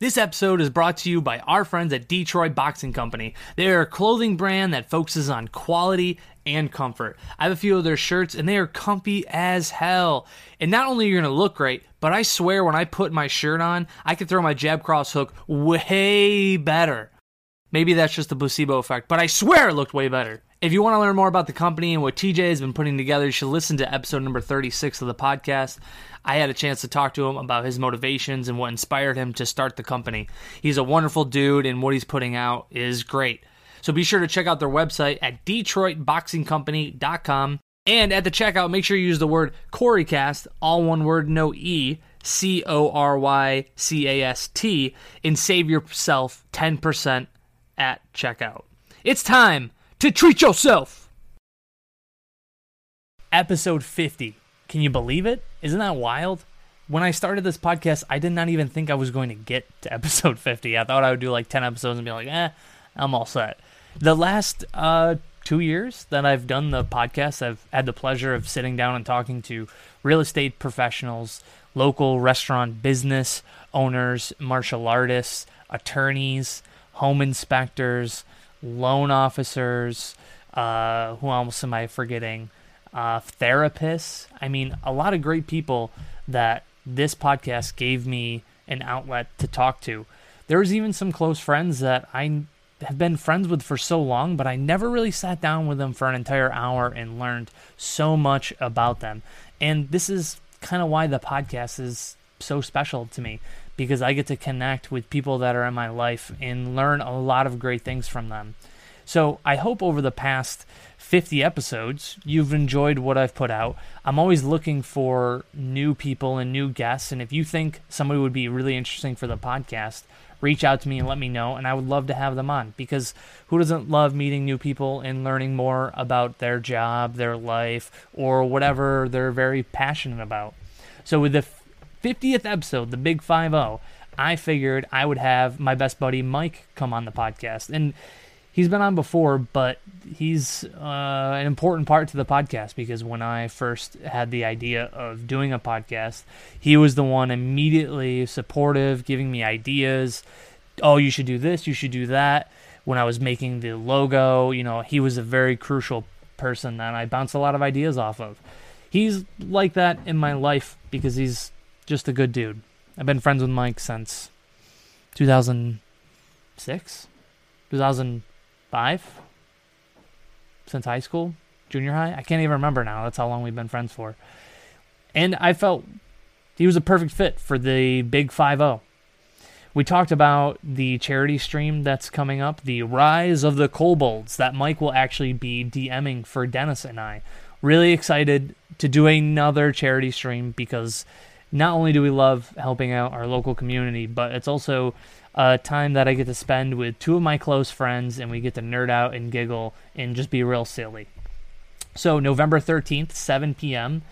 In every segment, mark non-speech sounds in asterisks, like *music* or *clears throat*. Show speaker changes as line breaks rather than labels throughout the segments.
This episode is brought to you by our friends at Detroit Boxing Company. They are a clothing brand that focuses on quality and comfort. I have a few of their shirts and they are comfy as hell. And not only are you going to look great, but I swear when I put my shirt on, I can throw my jab cross hook way better. Maybe that's just the placebo effect, but I swear it looked way better. If you want to learn more about the company and what TJ has been putting together, you should listen to episode number 36 of the podcast. I had a chance to talk to him about his motivations and what inspired him to start the company. He's a wonderful dude, and what he's putting out is great. So be sure to check out their website at DetroitBoxingCompany.com. And at the checkout, make sure you use the word CoryCast, all one word, no E, C O R Y C A S T, and save yourself 10% at checkout. It's time to treat yourself. Episode 50. Can you believe it? Isn't that wild? When I started this podcast, I did not even think I was going to get to episode 50. I thought I would do like 10 episodes and be like, eh, I'm all set. The last uh, two years that I've done the podcast, I've had the pleasure of sitting down and talking to real estate professionals, local restaurant business owners, martial artists, attorneys, home inspectors, loan officers. Uh, who else am I forgetting? Uh, therapists. I mean, a lot of great people that this podcast gave me an outlet to talk to. There was even some close friends that I have been friends with for so long, but I never really sat down with them for an entire hour and learned so much about them. And this is kind of why the podcast is so special to me because I get to connect with people that are in my life and learn a lot of great things from them. So I hope over the past 50 episodes you've enjoyed what I've put out. I'm always looking for new people and new guests. And if you think somebody would be really interesting for the podcast, reach out to me and let me know. And I would love to have them on because who doesn't love meeting new people and learning more about their job, their life, or whatever they're very passionate about? So with the 50th episode, the Big 5 0, I figured I would have my best buddy Mike come on the podcast. And he's been on before, but he's uh, an important part to the podcast because when I first had the idea of doing a podcast, he was the one immediately supportive, giving me ideas. Oh, you should do this, you should do that. When I was making the logo, you know, he was a very crucial person that I bounced a lot of ideas off of. He's like that in my life because he's just a good dude. I've been friends with Mike since 2006, 2005, since high school, junior high. I can't even remember now. That's how long we've been friends for. And I felt he was a perfect fit for the Big 5 0. We talked about the charity stream that's coming up, the Rise of the Kobolds, that Mike will actually be DMing for Dennis and I. Really excited to do another charity stream because not only do we love helping out our local community, but it's also a time that I get to spend with two of my close friends and we get to nerd out and giggle and just be real silly. So, November 13th, 7 p.m.,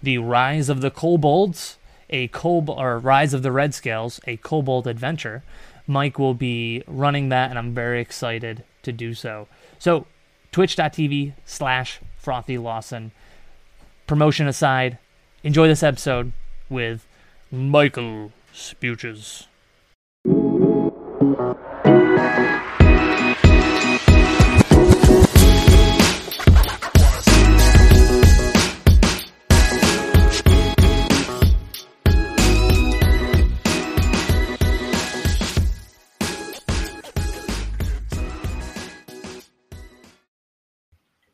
The Rise of the Kobolds, a Kobold, or Rise of the Red Scales, a Kobold adventure. Mike will be running that, and I'm very excited to do so. So, twitch.tv slash frothy Lawson. Promotion aside, enjoy this episode with Michael Spuches.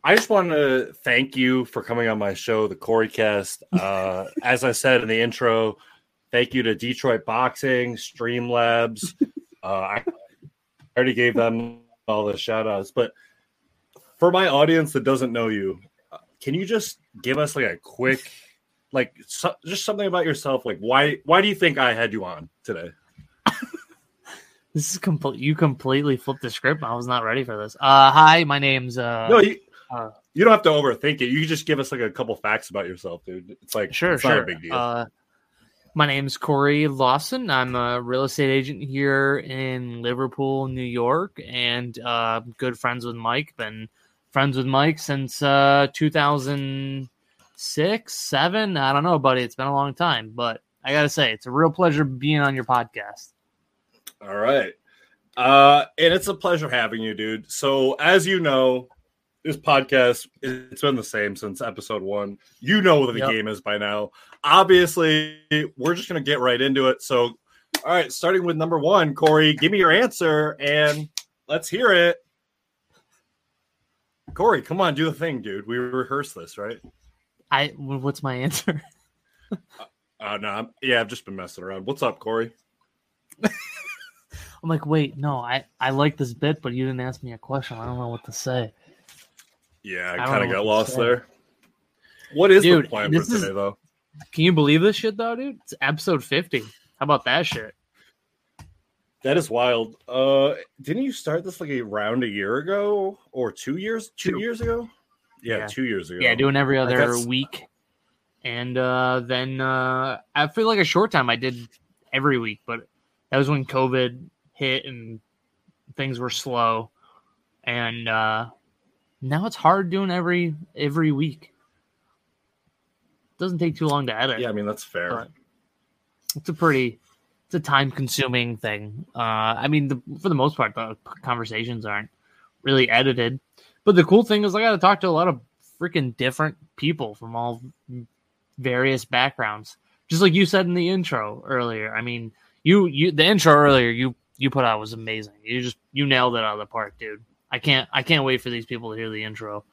I just want to thank you for coming on my show, the Coreycast. *laughs* Uh, as I said in the intro, thank you to Detroit Boxing, Streamlabs. *laughs* Uh, I already gave them all the shout outs, but for my audience that doesn't know you, can you just give us like a quick, like so, just something about yourself? Like why why do you think I had you on today? *laughs*
this is complete. You completely flipped the script. I was not ready for this. Uh, hi, my name's uh.
No, you, uh, *laughs* you don't have to overthink it. You can just give us like a couple facts about yourself, dude. It's like
sure,
it's
sure.
big deal.
Uh, my name's Corey Lawson. I'm a real estate agent here in Liverpool, New York, and uh, good friends with Mike. Been friends with Mike since uh, 2006, seven. I don't know, buddy. It's been a long time, but I gotta say, it's a real pleasure being on your podcast.
All right. Uh, and it's a pleasure having you, dude. So, as you know, this podcast it's been the same since episode one. You know what the
Yep.
game is by now. Obviously, we're just gonna get right into it. So, all right, starting with number one, Corey, give me your answer and let's hear it. Corey, come on, do the thing, dude. We rehearsed this, right?
I what's my answer? *laughs*
Uh, no, I'm, yeah, I've just been messing around. What's up, Corey? *laughs*
I'm like, wait, no, I I like this bit, but you didn't ask me a question. I don't know what to say.
Yeah, I,
I
kind of got lost there. What is the plan for
this is-
today, though?
Can you believe this shit though, dude? It's episode 50. How about that shit?
That is wild. Uh, didn't you start this like around a year ago or two years? Two,
Two.
years ago? Yeah,
Yeah.
two years ago.
Yeah, doing every other week. And uh then uh I feel like a short time I did every week, but that was when COVID hit and things were slow. And uh now it's hard doing every every week. Doesn't take too long to edit.
Yeah, I mean that's fair.
It's a pretty it's a time consuming thing uh i mean the, for the most part the conversations aren't really edited but the cool thing is i got to talk to a lot of freaking different people from all various backgrounds just like you said in the intro earlier i mean you you the intro earlier you you put out was amazing you just you nailed it out of the park dude i can't i can't wait for these people to hear the intro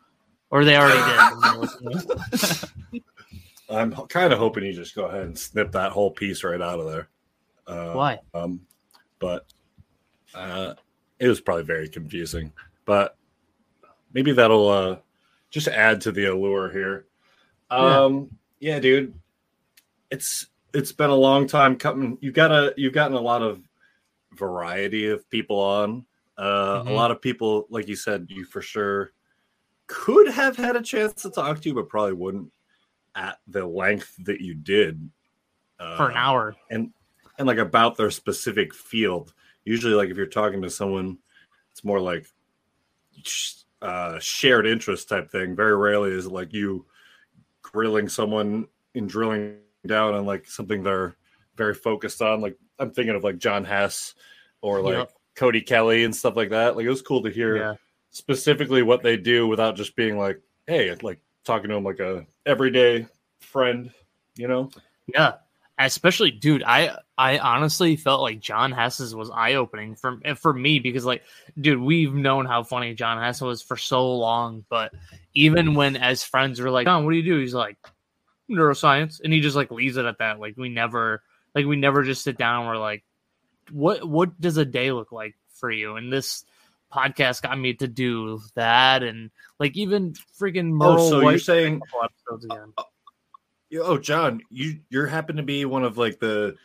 or they already did *laughs*
I'm kind of hoping you just go ahead and snip that whole piece right out of there. Uh,
why
Um, but uh, it was probably very confusing. But maybe that'll uh, just add to the allure here. Um, yeah. dude, it's it's been a long time coming. You've got a you've gotten a lot of variety of people on. Uh, A
Mhm.
lot of people, like you said, you for sure could have had a chance to talk to, you, but probably wouldn't at the length that you did uh,
for an hour
and and like about their specific field. Usually, like if you're talking to someone, it's more like sh- uh, shared interest type thing. Very rarely is it like you grilling someone and drilling down on like something they're very focused on. Like I'm thinking of like John Hess or like
Yep.
Cody Kelly and stuff like that. Like it was cool to hear
yeah
specifically what they do without just being like, hey, like talking to him like a everyday friend, you know?
Yeah, especially, dude. I I honestly felt like John Hess's was eye opening for for me because, like, dude, we've known how funny John Hess was for so long, but even when as friends we're like, John, what do you do? He's like, neuroscience, and he just like leaves it at that. Like we never, like we never just sit down. and We're like, what what does a day look like for you? And this podcast got me to do that, and like even freaking oh, Merle
oh, so
White
you're saying
uh, again.
Yeah, Oh, John, you you're happen to be one of like the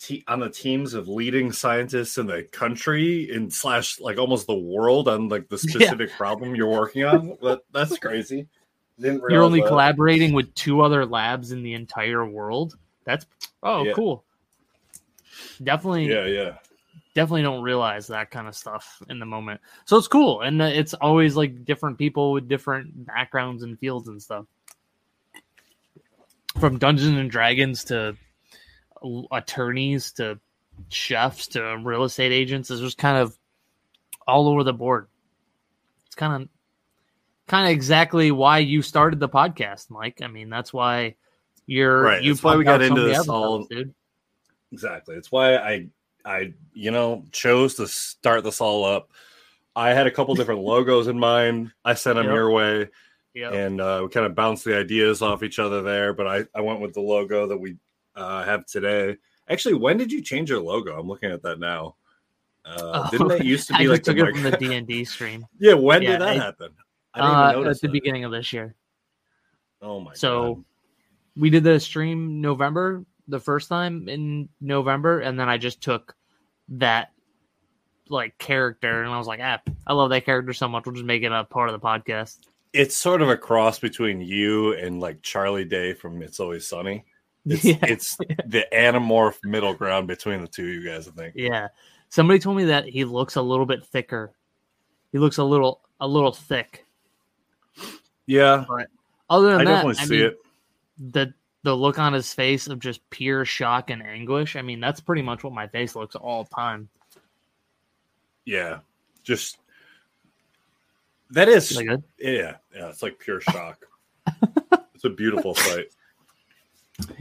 te- on the teams of leading scientists in the country and slash like almost the world on like the *laughs*
Yeah.
specific problem you're working on. that, that's crazy. Didn't
You're only
that.
collaborating with two other labs in the entire world. That's oh
Yeah.
cool. Definitely,
Yeah, yeah.
definitely don't realize that kind of stuff in the moment. So it's cool, and it's always like different people with different backgrounds and fields and stuff. From Dungeons and Dragons to attorneys to chefs to real estate agents, it's just kind of all over the board. It's kind of kind of exactly why you started the podcast, Mike. I mean, that's why you're
Right,
you
that's why we got into this all-
dude.
Exactly. It's why I I you know chose to start this all up. I had a couple *laughs* different logos in mind. I sent them
Yep.
your way.
Yeah.
and uh, we kind of bounced the ideas off each other there. But I, I went with the logo that we uh, have today. Actually, when did you change your logo? I'm looking at that now. Uh,
Oh,
didn't that *laughs* used to be
just
like the,
took it from the D and D stream *laughs*
yeah? When
Yeah,
did that
I-
happen? I didn't
uh,
even notice
at the
that.
beginning of this year.
Oh my
So-
god!
We did the stream November the first time in November, and then I just took that like character and I was like, ah, I love that character so much. We'll just make it a part of the podcast.
It's sort of a cross between you and like Charlie Day from It's Always Sunny. It's, *laughs*
yeah.
it's the anamorph middle ground between the two you guys. I think.
Yeah. Somebody told me that he looks a little bit thicker. He looks a little a little thick.
Yeah,
Other than that
I
that,
definitely
I
see
mean,
it.
the the look on his face of just pure shock and anguish. I mean, that's pretty much what my face looks all the time.
Yeah, just that is
that good?
yeah, yeah. It's like pure shock. *laughs* it's a beautiful sight.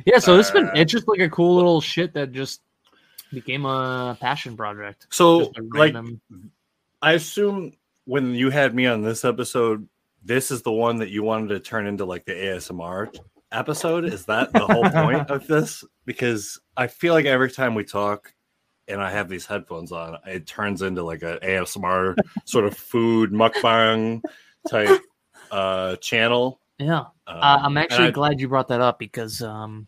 Yeah, so it's been
Uh,
it's just like a cool little shit that just became a passion project.
So, like,
random-
I assume when you had me on this episode, this is the one that you wanted to turn into like the ASMR episode. Is that the whole point *laughs* of this? Because I feel like every time we talk and I have these headphones on, it turns into like an ASMR sort of food mukbang type uh channel.
yeah.
Um,
Uh, I'm actually
I-
glad you brought that up because um,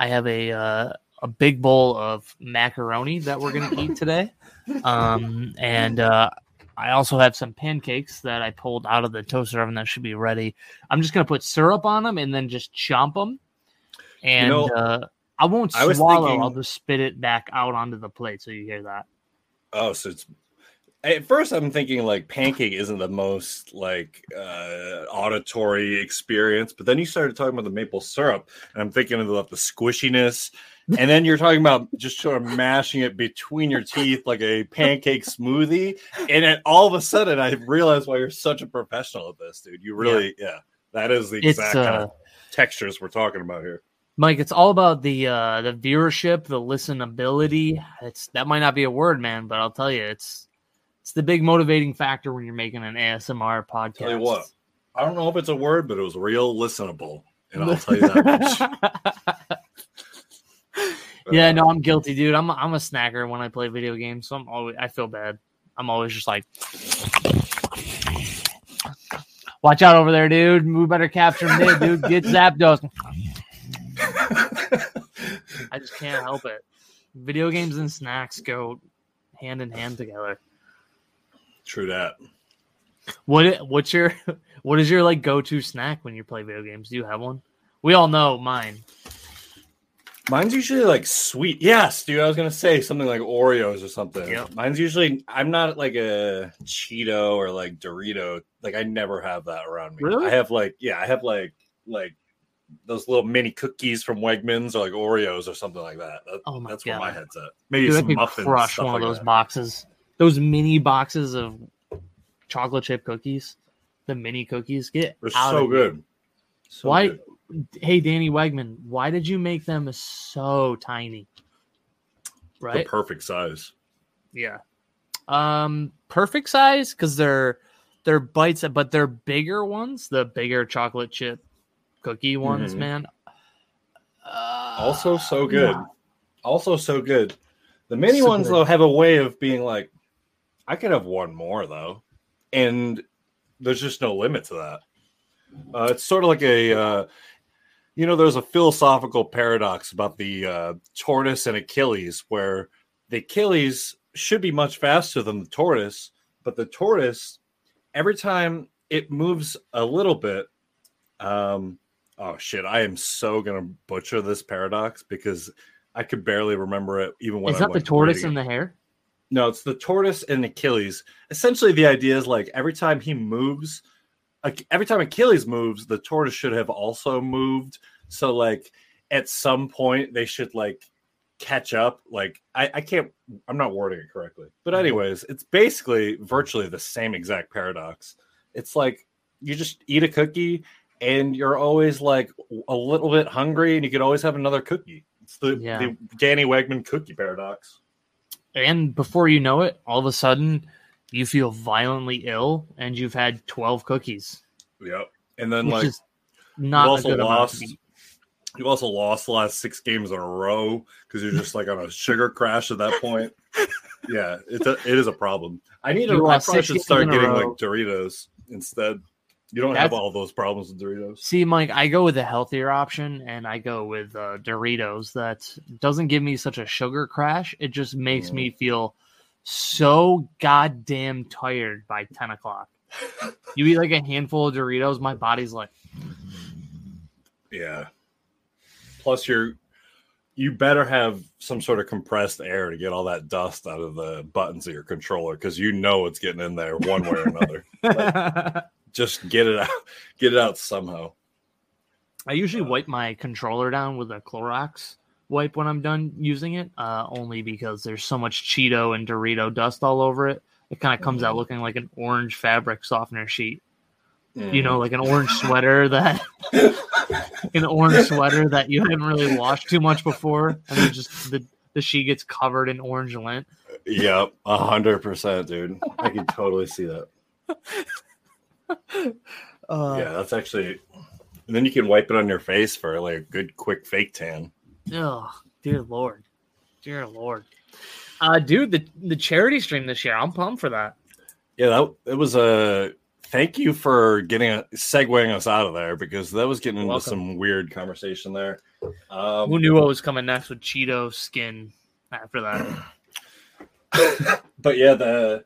I have a uh, a big bowl of macaroni that we're gonna eat today, *laughs* um, and uh, I also have some pancakes that I pulled out of the toaster oven that should be ready. I'm just gonna put syrup on them and then just chomp them, and
know,
uh, I won't
I
swallow.
thinking-
I'll just spit it back out onto the plate so you hear that.
Oh, so it's at first I'm thinking like pancake isn't the most like uh auditory experience, but then you started talking about the maple syrup, and I'm thinking about the squishiness, and then you're talking about just sort of mashing it between your teeth like a pancake smoothie, and then all of a sudden I realized why you're such a professional at this, dude. You really, yeah, that is the exact kind
uh,
of textures we're talking about here.
Mike, it's all about the uh the viewership, the listenability. It's that might not be a word, man, but I'll tell you, it's it's the big motivating factor when you're making an ASMR podcast.
Tell you what, I don't know if it's a word, but it was real listenable, and I'll tell you that *laughs* much.
Yeah,
Uh,
no, I'm guilty, dude. I'm a, I'm a snacker when I play video games, so I'm always I feel bad. I'm always just like, watch out over there, dude. We better capture mid, dude. Get Zapdos. I just can't help it. Video games and snacks go hand in hand together.
True that.
What what's your *laughs* what is your like go to snack when you play video games? Do you have one? We all know mine.
Mine's usually like sweet. Yes, dude. I was gonna say something like Oreos or something.
Yep.
Mine's usually. I'm not like a Cheeto or like Dorito. Like I never have that around me.
Really?
I have like yeah. I have like like those little mini cookies from Wegmans or like Oreos or something like that. That-
Oh my
that's
God.
where my head's at. Maybe
Dude,
some muffins.
crush one of
like
those
that.
boxes. Those mini boxes of chocolate chip cookies. The mini cookies. Get
They're so
of
good. So
Why
good.
Hey Danny Wegman, why did you make them so tiny? Right, the
perfect size.
Yeah. Um perfect size because they're they're bites, but they're bigger ones, the bigger chocolate chip cookie ones,
Mhm.
man. Uh,
Also so good. Also so good. The mini
So
ones
good.
though have a way of being like, I could have one more though, and there's just no limit to that. Uh, it's sort of like a, uh, you know, there's a philosophical paradox about the uh, tortoise and Achilles, where the Achilles should be much faster than the tortoise, but the tortoise, every time it moves a little bit, um, oh shit, I am so gonna butcher this paradox because I could barely remember it even when
Is
I
that the tortoise and the hare?
No, it's the tortoise and Achilles. Essentially, the idea is like every time he moves, every time Achilles moves, the tortoise should have also moved. So, like at some point, they should like catch up. Like I, I can't, I'm not wording it correctly, but mm-hmm. anyways, it's basically virtually the same exact paradox. It's like you just eat a cookie and you're always like a little bit hungry, and you could always have another cookie. It's the,
Yeah.
the Danny Wegman cookie paradox.
And before you know it, all of a sudden you feel violently ill and you've had 12 cookies.
Yep. And then like
not
you
a
also
good amount to
lost you also lost the last six games in a row because you're just like on a sugar crash at that point. *laughs* Yeah, it's a, it is a problem. I need to. I probably should start getting like Doritos instead. You don't have all those problems with Doritos.
See, Mike, I go with the healthier option and I go with uh, Doritos. That doesn't give me such a sugar crash. It just makes
Mm.
me feel so goddamn tired by 10 o'clock. *laughs* you eat like a handful of Doritos, my body's like,
Yeah. Plus, you're you better have some sort of compressed air to get all that dust out of the buttons of your controller because you know it's getting in there one way or another. *laughs* Just get it out. Get it out somehow.
I usually uh, wipe my controller down with a Clorox wipe when I'm done using it, uh, only because there's so much Cheeto and Dorito dust all over it. it kind of comes out
Mhm.
looking like an orange fabric softener sheet.
Mm.
You know, like an orange sweater that *laughs* an orange sweater that you haven't really washed too much before, and then just the the sheet gets covered in orange lint.
Yep, a hundred percent, dude. I can totally see that. *laughs*
Uh,
yeah, that's actually. And then you can wipe it on your face for like a good, quick fake tan.
Oh, dear lord, dear lord. Uh, dude, the the charity stream this year, I'm pumped for that.
Yeah, that it was a. Thank you for getting a, segueing us out of there because that was getting into
welcome.
some weird conversation there. Um,
Who knew what was coming next with Cheeto skin after that? *coughs*
but yeah, the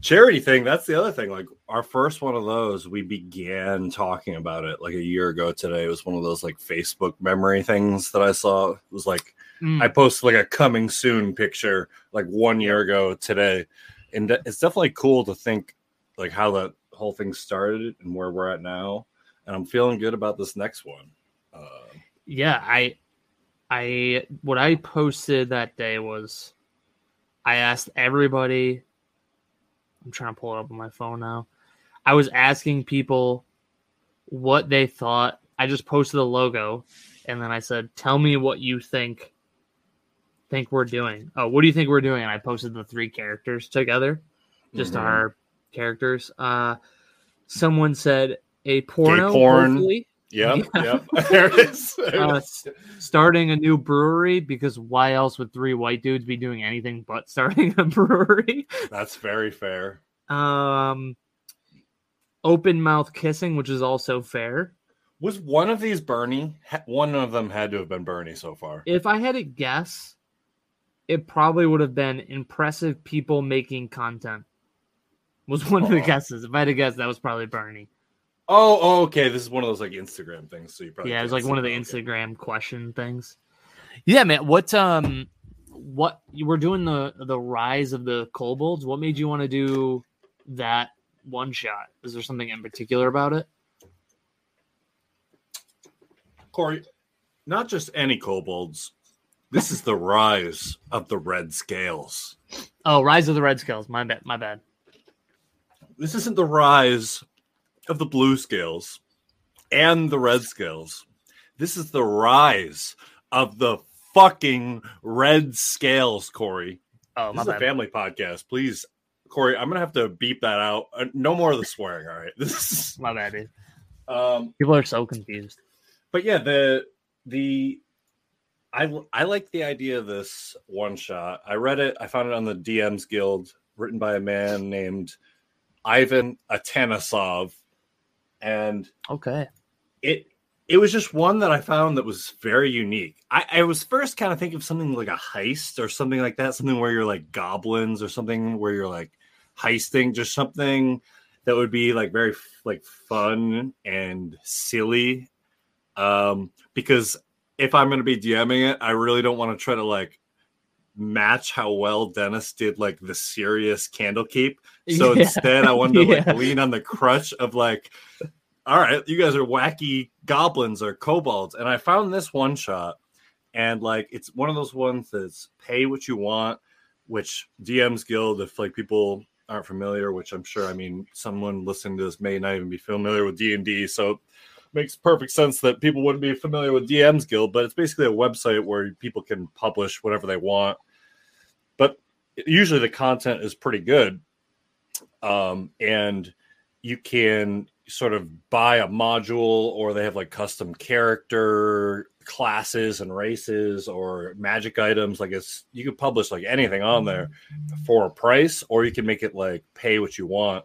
charity thing, that's the other thing. Like our first one of those, we began talking about it like a year ago today. It was one of those like Facebook memory things that I saw. It was like
Mm,
I posted like a coming soon picture like one year ago today. And it's definitely cool to think like how that whole thing started and where we're at now. And I'm feeling good about this next one. Uh,
yeah, I, I what I posted that day was, I asked everybody. I'm trying to pull it up on my phone now. I was asking people what they thought. I just posted a logo, and then I said, "Tell me what you think." Think we're doing. Oh, what do you think we're doing? And I posted the three characters together. just
mhm.
our characters. Uh, someone said a porno,
porn.
hopefully,
Yep,
Yeah.
yep. *laughs* there it is. There
uh,
is.
starting a new brewery because why else would three white dudes be doing anything but *laughs* starting a brewery?
That's very fair.
Um, open mouth kissing, which is also fair.
Was one of these Bernie? One of them had to have been Bernie so far.
If I had to guess, it probably would have been impressive people making content. Was one of the
Oh.
guesses. If I had to guess, that was probably Bernie.
Oh, oh, okay. This is one of those like Instagram things. So you probably
yeah, it was like one of the.
Okay.
Instagram question things. Yeah, man. What um, what you were doing the the rise of the kobolds? What made you want to do that one shot? Is there something in particular about it?
Corey, not just any kobolds. This is the rise of the red scales.
Oh, rise of the red scales. My bad. My bad.
This isn't the rise of the blue scales and the red scales. This is the rise of the fucking red scales, Corey.
Oh,
This
my
is a family podcast. Please, Corey, I'm gonna have to beep that out. Uh, no more of the swearing. All right. *laughs* This is
My bad, dude.
um
People are so confused.
but yeah, the the I I like the idea of this one shot. I read it. I found it on the DMs Guild, written by a man named Ivan Atanasov, and
Okay.
it it was just one that I found that was very unique. I, I was first kind of thinking of something like a heist or something like that, something where you're like goblins or something where you're like heisting, just something that would be like very like fun and silly. Um, because if I'm going to be DMing it, I really don't want to try to like match how well Dennis did like the serious Candlekeep. *laughs* So
Yeah.
instead, I wanted to like lean on the crutch of like, all right, you guys are wacky goblins or kobolds. And I found this one shot, and like it's one of those ones that's pay what you want, which DMs Guild, if like people aren't familiar, which I'm sure, I mean, someone listening to this may not even be familiar with D and D, so it makes perfect sense that people wouldn't be familiar with DMs Guild. But it's basically a website where people can publish whatever they want, but usually the content is pretty good, um, and you can sort of buy a module or they have like custom character classes and races or magic items. Like it's you can publish like anything on there for a price or you can make it like pay what you want.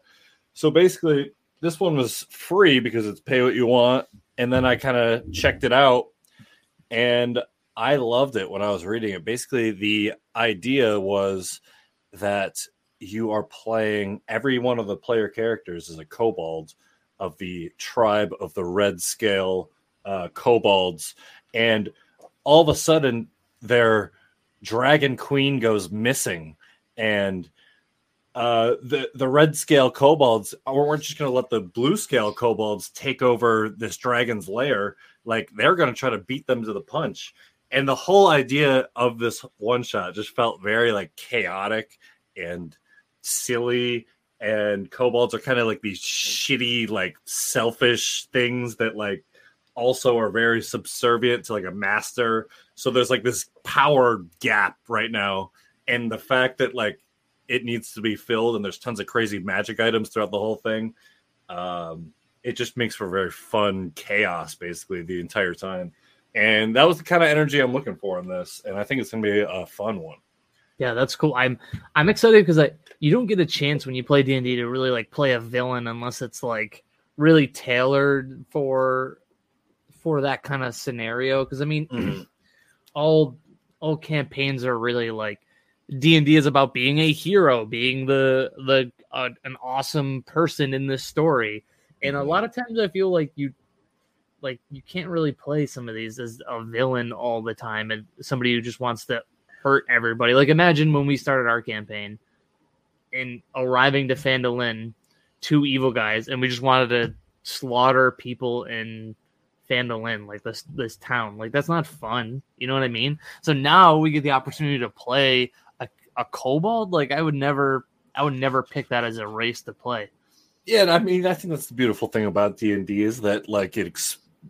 So basically this one was free because it's pay what you want and then i kind of checked it out and i loved it when i was reading it. Basically the idea was that you are playing every one of the player characters is a kobold of the tribe of the red scale uh, kobolds, and all of a sudden their dragon queen goes missing, and uh, the the red scale kobolds weren't just going to let the blue scale kobolds take over this dragon's lair. Like they're going to try to beat them to the punch. And the whole idea of this one shot just felt very like chaotic and silly. And kobolds are kind of like these shitty like selfish things that like also are very subservient to like a master. So there's like this power gap right now. And the fact that like it needs to be filled and there's tons of crazy magic items throughout the whole thing um it just makes for very fun chaos basically the entire time and that was the kind of energy i'm looking for in this and i think it's going to be a fun one
Yeah, that's cool. I'm I'm excited because I you don't get a chance when you play D and D to really like play a villain unless it's like really tailored for for that kind of scenario. Because I mean,
Mhm. *clears throat*
all all campaigns are really like D and D is about being a hero, being the the uh, an awesome person in this story, and a
Mhm.
lot of times I feel like you like you can't really play some of these as a villain all the time and somebody who just wants to hurt everybody. Like imagine when we started our campaign and arriving to Phandalin, two evil guys, and we just wanted to slaughter people in Phandalin, like this this town. Like that's not fun. You know what I mean? So now we get the opportunity to play a, a kobold. Like I would never I would never pick that as a race to play.
Yeah, and I mean, I think that's the beautiful thing about D and D is that like it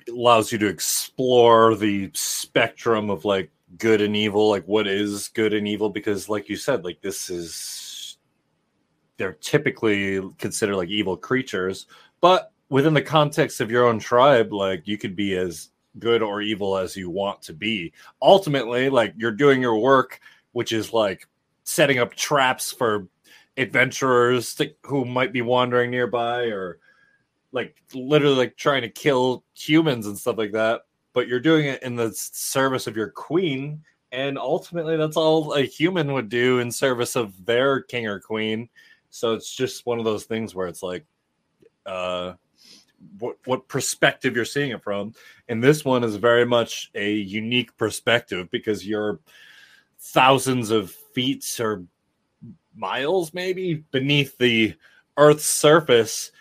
allows you to explore the spectrum of like good and evil, like what is good and evil, because like you said, like this is they're typically considered like evil creatures, but within the context of your own tribe, like you could be as good or evil as you want to be. Ultimately, like you're doing your work, which is like setting up traps for adventurers to, who might be wandering nearby or like literally like trying to kill humans and stuff like that but you're doing it in the service of your queen and ultimately that's all a human would do in service of their king or queen. So it's just one of those things where it's like uh what what perspective you're seeing it from. And this one is very much a unique perspective because you're thousands of feet or miles maybe beneath the earth's surface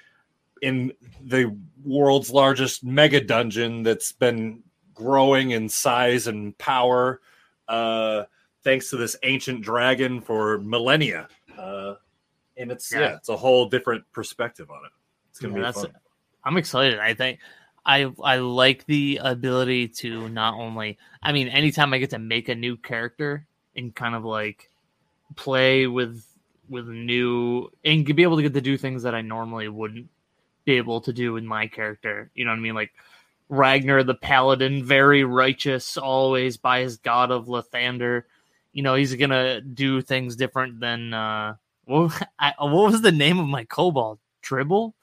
in the world's largest mega dungeon that's been growing in size and power uh thanks to this ancient dragon for millennia uh and it's yeah,
Yeah.
it's a whole different perspective on it it's gonna
Yeah,
be
that's
fun
I'm excited. I think I I like the ability to not only I mean anytime I get to make a new character and kind of like play with with new and be able to get to do things that I normally wouldn't able to do with my character. You know what I mean? Like Ragnar the Paladin, very righteous, always by his god of Lathander. You know, he's gonna do things different than uh what, *laughs* I, what was the name of my kobold? Dribble?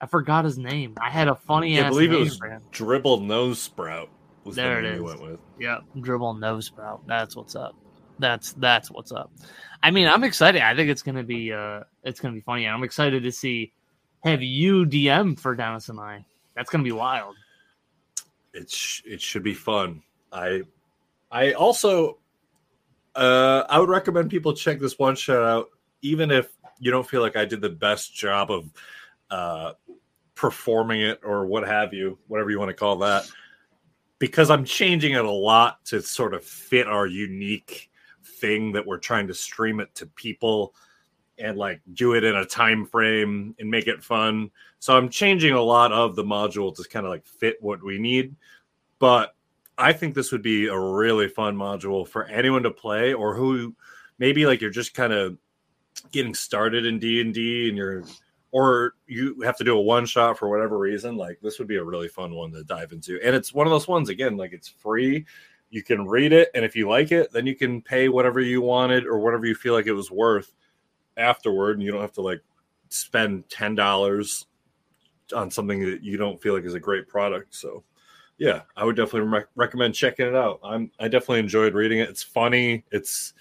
I forgot his name. I had a funny
i
ass
believe it was dribble nose sprout was
There
the
it is.
went with
Yeah, dribble nose sprout. That's what's up. That's that's what's up. I mean, I'm excited. I think it's gonna be uh it's gonna be funny. I'm excited to see have you DM for Dennis and I. That's gonna be wild.
it sh- it should be fun. I I also uh I would recommend people check this one shot out even if you don't feel like I did the best job of uh performing it or what have you, whatever you want to call that. Because I'm changing it a lot to sort of fit our unique thing that we're trying to stream it to people and like do it in a time frame and make it fun. So I'm changing a lot of the module to kind of like fit what we need. But I think this would be a really fun module for anyone to play or who maybe like you're just kind of getting started in D&D and you're or you have to do a one shot for whatever reason like this would be a really fun one to dive into and it's one of those ones again like it's free you can read it and if you like it then you can pay whatever you wanted or whatever you feel like it was worth afterward and you don't have to like spend $10 on something that you don't feel like is a great product so yeah i would definitely rec- recommend checking it out i'm i definitely enjoyed reading it it's funny it's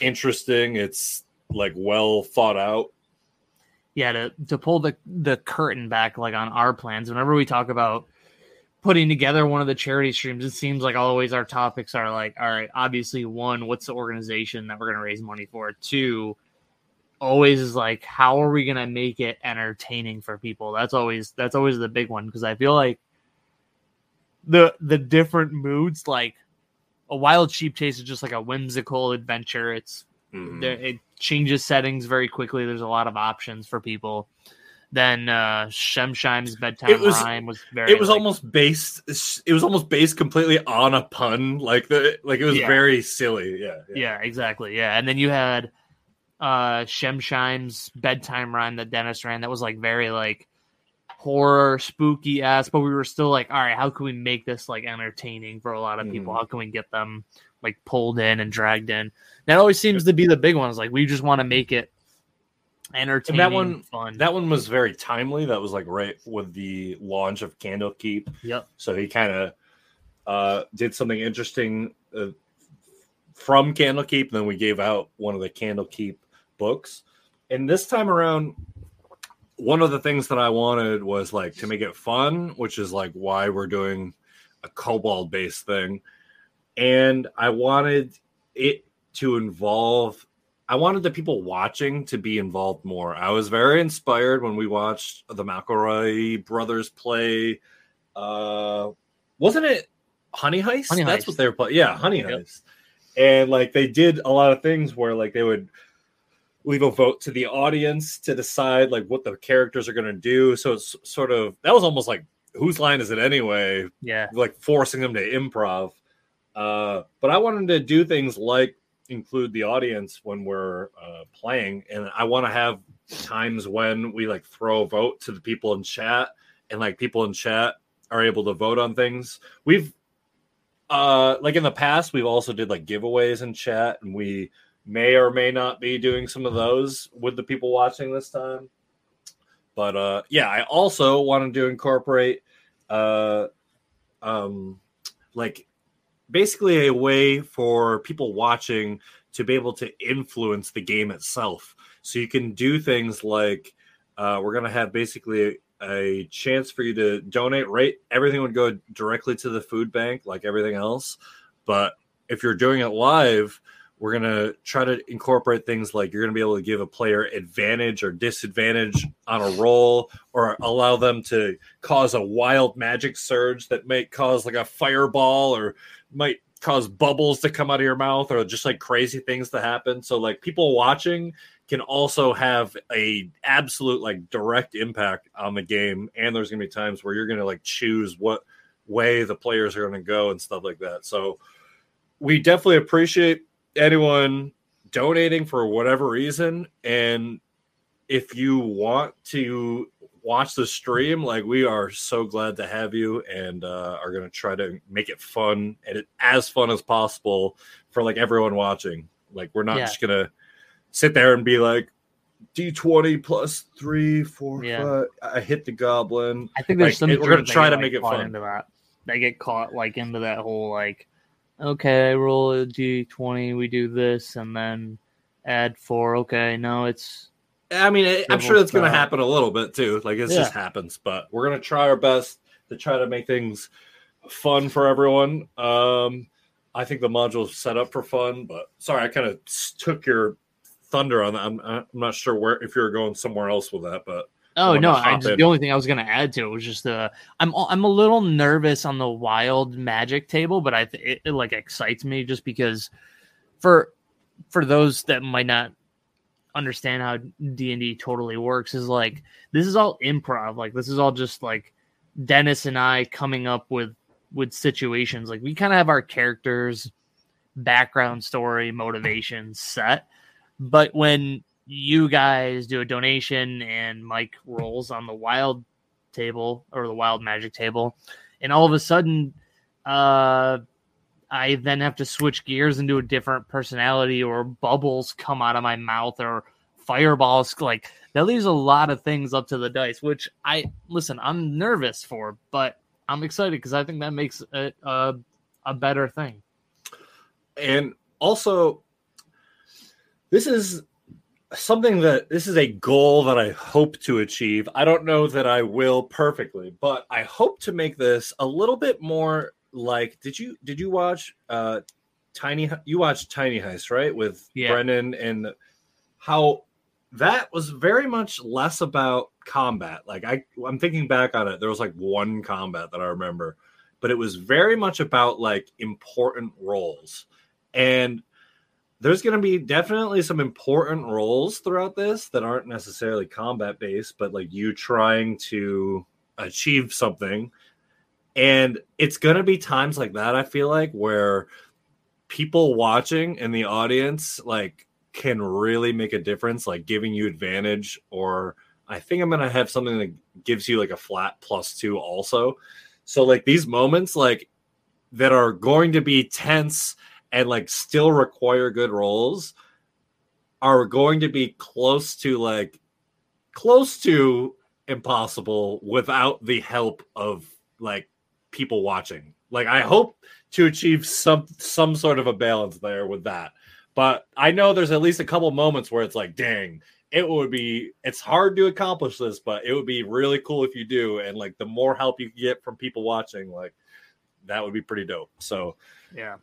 interesting it's like well thought out
Yeah, to to pull the the curtain back like on our plans. Whenever we talk about putting together one of the charity streams, it seems like always our topics are like, all right, obviously one, what's the organization that we're gonna raise money for? Two, always is like, how are we gonna make it entertaining for people? That's always that's always the big one because I feel like the the different moods, like a wild sheep chase is just like a whimsical adventure. It's
Mhm.
There, it changes settings very quickly. There's a lot of options for people. Then uh Shemshime's bedtime
It was-
rhyme was very.
it was
like,
almost based it was almost based completely on a pun like the like it was
Yeah.
very silly yeah,
yeah, exactly, yeah. And then you had uh Shemshime's bedtime rhyme that Dennis ran that was like very like horror spooky ass, but we were still like, all right, how can we make this like entertaining for a lot of people?
Mhm.
How can we get them like pulled in and dragged in? That always seems to be the big ones. Like we just want to make it entertaining, That
one-
fun.
that one was very timely that was like right with the launch of candlekeep
yep.
so he kind of uh did something interesting uh, from candlekeep and then we gave out one of the candlekeep books. And this time around one of the things that i wanted was like to make it fun which is like why we're doing a kobold based thing. And i wanted it to involve i wanted the people watching to be involved more. I was very inspired when we watched the mcelroy brothers play uh wasn't it honey heist?
Honey
that's
Heist.
what they were playing yeah honey
Yep.
heist. And like they did a lot of things where like they would leave a vote to the audience to decide like what the characters are going to do. So it's sort of that was almost like whose line is it anyway?
Yeah.
like forcing them to improv. Uh but i wanted to do things like include the audience when we're uh playing. And i want to have times when we like throw a vote to the people in chat and like people in chat are able to vote on things. We've uh like in the past we've also did like giveaways in chat and we may or may not be doing some of those with the people watching this time. But uh yeah i also wanted to incorporate uh um like basically a way for people watching to be able to influence the game itself. So you can do things like uh, we're going to have basically a chance for you to donate right? Everything would go directly to the food bank like everything else. But if you're doing it live we're going to try to incorporate things like you're going to be able to give a player advantage or disadvantage on a roll or allow them to cause a wild magic surge that might cause like a fireball or might cause bubbles to come out of your mouth or just like crazy things to happen. So like people watching can also have a absolute like direct impact on the game. And there's going to be times where you're going to like choose what way the players are going to go and stuff like that. So we definitely appreciate anyone donating for whatever reason and if you want to watch the stream like we are so glad to have you and uh, are going to try to make it fun and it, as fun as possible for like everyone watching like we're not
Yeah.
just going to sit there and be like d20 plus three four
Yeah.
five i hit the goblin
I think there's
Like,
some.
we're gonna try to
like,
make it fun.
Into that, they get caught like into that whole like, okay, roll a d twenty, we do this, and then add four. Okay, no, it's
I mean, I- I'm sure that's going to happen a little bit too. Like it
Yeah.
just happens, but we're going to try our best to try to make things fun for everyone. Um, I think the module's set up for fun, but sorry, I kind of took your thunder on that. I'm, I'm not sure where if you're going somewhere else with that, but
Oh no! I just, the only thing I was gonna add to it was just uh, I'm I'm a little nervous on the wild magic table, but I th- it, it like excites me just because for for those that might not understand how D and D totally works is like this is all improv. Like this is all just like Dennis and I coming up with with situations. Like we kind of have our characters, background story, motivations set, but when you guys do a donation and Mike rolls on the wild table or the wild magic table, and all of a sudden, uh, I then have to switch gears into a different personality, or bubbles come out of my mouth, or fireballs. Like that leaves a lot of things up to the dice, which I listen. I'm nervous for, but I'm excited because I think that makes it a, a better thing.
and also this is something that this is a goal that I hope to achieve. I don't know that I will perfectly, but I hope to make this a little bit more like did you did you watch uh Tiny you watched Tiny Heist, right? With
Yeah.
Brennan and how that was very much less about combat. Like I I'm thinking back on it, there was like one combat that I remember, but it was very much about like important roles. And there's going to be definitely some important roles throughout this that aren't necessarily combat based, but like you trying to achieve something. And it's going to be times like that, I feel like, where people watching in the audience like can really make a difference, like giving you advantage. Or I think I'm going to have something that gives you like a flat plus two also. So, like these moments, like that are going to be tense and like still require good roles are going to be close to like close to impossible without the help of like people watching. Like I hope to achieve some some sort of a balance there with that. But I know there's at least a couple moments where it's like, dang, it would be it's hard to accomplish this, but it would be really cool if you do. And like the more help you get from people watching, like that would be pretty dope. So
yeah.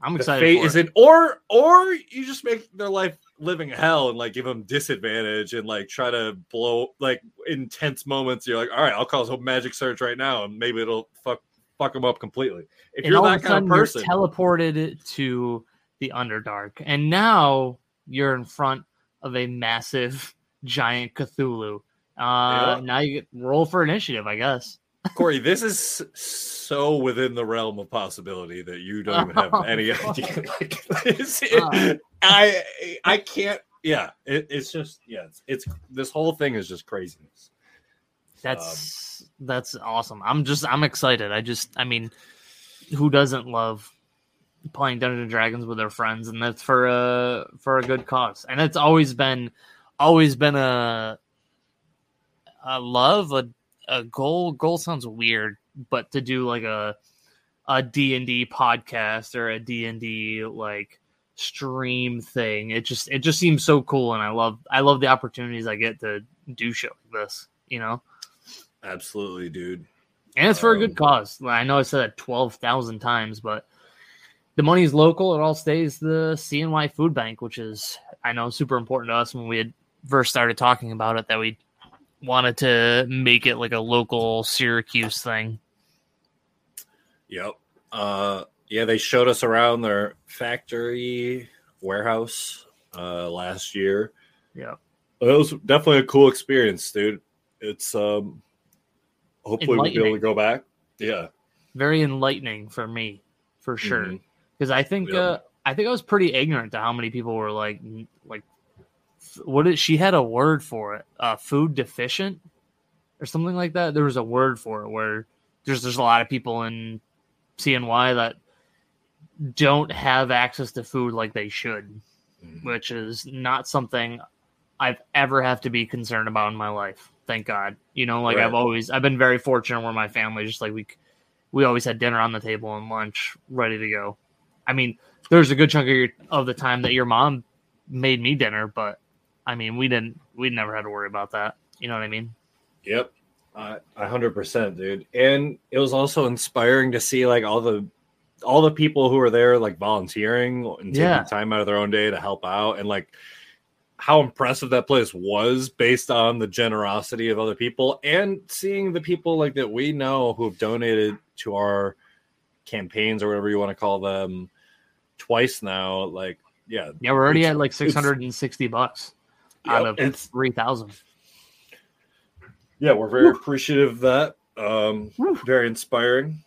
I'm excited.
fate is it, or or you just make their life living hell and like give them disadvantage and like try to blow like intense moments. You're like, all right, I'll cause a magic surge right now, and maybe it'll fuck fuck them up completely. If
and
you're that kind of person,
teleported to the Underdark, and now you're in front of a massive *laughs* giant Cthulhu. Uh, yeah. Now you get roll for initiative, I guess.
Corey, this is so within the realm of possibility that you don't even have oh, any idea. *laughs* Like, it, uh. I I can't. Yeah, it, it's just yeah. It's, it's, this whole thing is just craziness.
That's um, that's awesome. I'm just I'm excited. I just I mean, who doesn't love playing Dungeons and Dragons with their friends, and that's for a for a good cause. And it's always been always been a a love a a goal goal sounds weird, but to do like a a D&D podcast or a D&D like stream thing, it just it just seems so cool and I love I love the opportunities I get to do shit like this, you know.
Absolutely, dude.
And it's for um, a good um, cause. I know I said that 12,000 times, but the money is local. It all stays the CNY Food Bank, which is I know super important to us when we had first started talking about it that we wanted to make it like a local Syracuse thing.
Yep. Uh, yeah, they showed us around their factory warehouse uh, last year.
Yeah.
It was definitely a cool experience, dude. It's um hopefully we'll be able to go back. Yeah.
Very enlightening for me, for sure. Because mm-hmm. I think yeah. uh I think I was pretty ignorant to how many people were like like what is she had a word for it uh food deficient or something like that there was a word for it where there's there's a lot of people in cny that don't have access to food like they should mm-hmm. which is not something i've ever have to be concerned about in my life thank god you know like right. i've always i've been very fortunate where my family just like we we always had dinner on the table and lunch ready to go i mean there's a good chunk of, your, of the time that your mom made me dinner but I mean, we didn't, we never had to worry about that. You know what I mean?
Yep. A hundred percent, dude. And it was also inspiring to see like all the, all the people who were there, like volunteering and taking yeah. time out of their own day to help out, and like how impressive that place was based on the generosity of other people, and seeing the people like that we know who have donated to our campaigns or whatever you want to call them twice now. Like, yeah,
yeah, we're already at like six hundred and sixty bucks out of it's, 3,000.
Yeah, we're very appreciative of that. Um, very inspiring.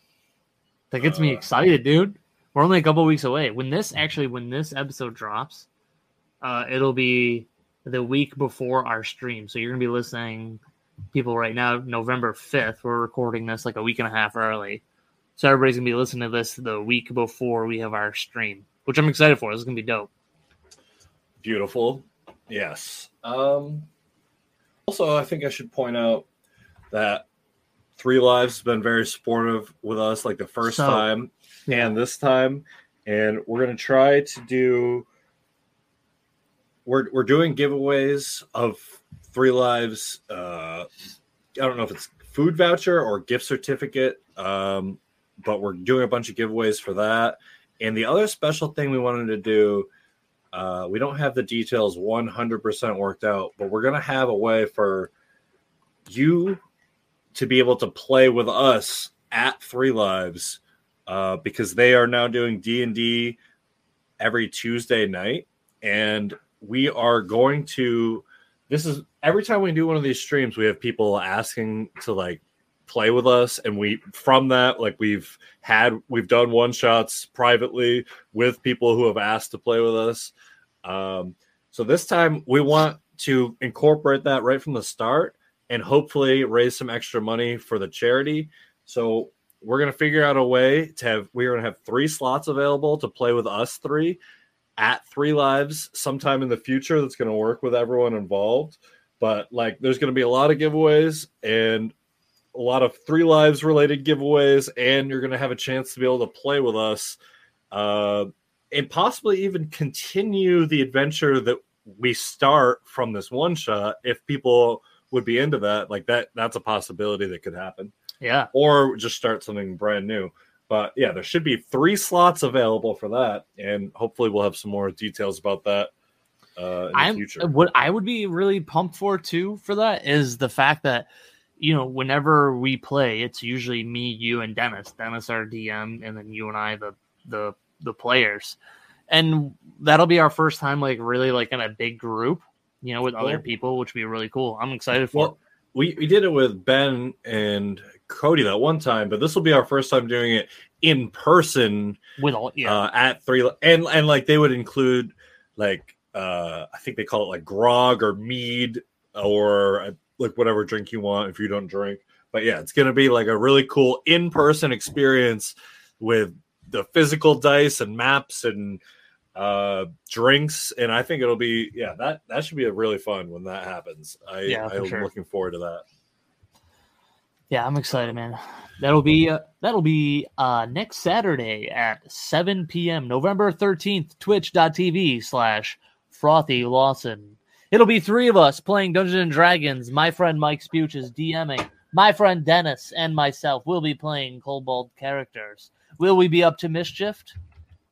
That gets me uh, excited, dude. We're only a couple weeks away. When this actually, when this episode drops, uh, it'll be the week before our stream. So you're gonna be listening, people, right now, November fifth. We're recording this like a week and a half early, so everybody's gonna be listening to this the week before we have our stream, which I'm excited for. This is gonna be dope.
Beautiful. Yes. Um, also, I think I should point out that Three Lives has been very supportive with us, like the first so, time yeah. and this time, and we're gonna try to do. We're we're doing giveaways of Three Lives. Uh, I don't know if it's food voucher or gift certificate, um, but we're doing a bunch of giveaways for that. And the other special thing we wanted to do uh, we don't have the details 100% worked out, but we're going to have a way for you to be able to play with us at Three Lives uh, because they are now doing D and D every Tuesday night, and we are going to. This is every time we do one of these streams, we have people asking to like play with us, and we from that like we've had we've done one shots privately with people who have asked to play with us. Um, so this time we want to incorporate that right from the start and hopefully raise some extra money for the charity. So we're going to figure out a way to have we're going to have three slots available to play with us three at three lives sometime in the future that's going to work with everyone involved but like there's going to be a lot of giveaways and a lot of three lives related giveaways and you're going to have a chance to be able to play with us uh, and possibly even continue the adventure that we start from this one shot if people would be into that like that that's a possibility that could happen
Yeah.
or just start something brand new. But yeah, there should be three slots available for that, and hopefully we'll have some more details about that uh, in
I'm
the future.
what I would be really pumped for too for that is the fact that you know whenever we play, it's usually me, you, and Dennis. Dennis our DM, and then you and I the the the players, and that'll be our first time like really like in a big group, you know, with other people, which would be really cool. I'm excited for.
Well, we we did it with Ben and Cody that one time, but this will be our first time doing it in person
with all yeah,
uh, at three and and like they would include like uh i think they call it like grog or mead or uh, like whatever drink you want if you don't drink but yeah it's gonna be like a really cool in-person experience with the physical dice and maps and uh drinks and i think it'll be yeah that that should be a really fun when that happens i
yeah,
i'm
sure.
looking forward to that
yeah, I'm excited, man. That'll be uh, that'll be uh next Saturday at 7 p.m. November 13th, twitch.tv slash frothy Lawson. It'll be three of us playing Dungeons and Dragons. My friend Mike Spuch is DMing. My friend Dennis and myself will be playing kobold characters. Will we be up to mischief?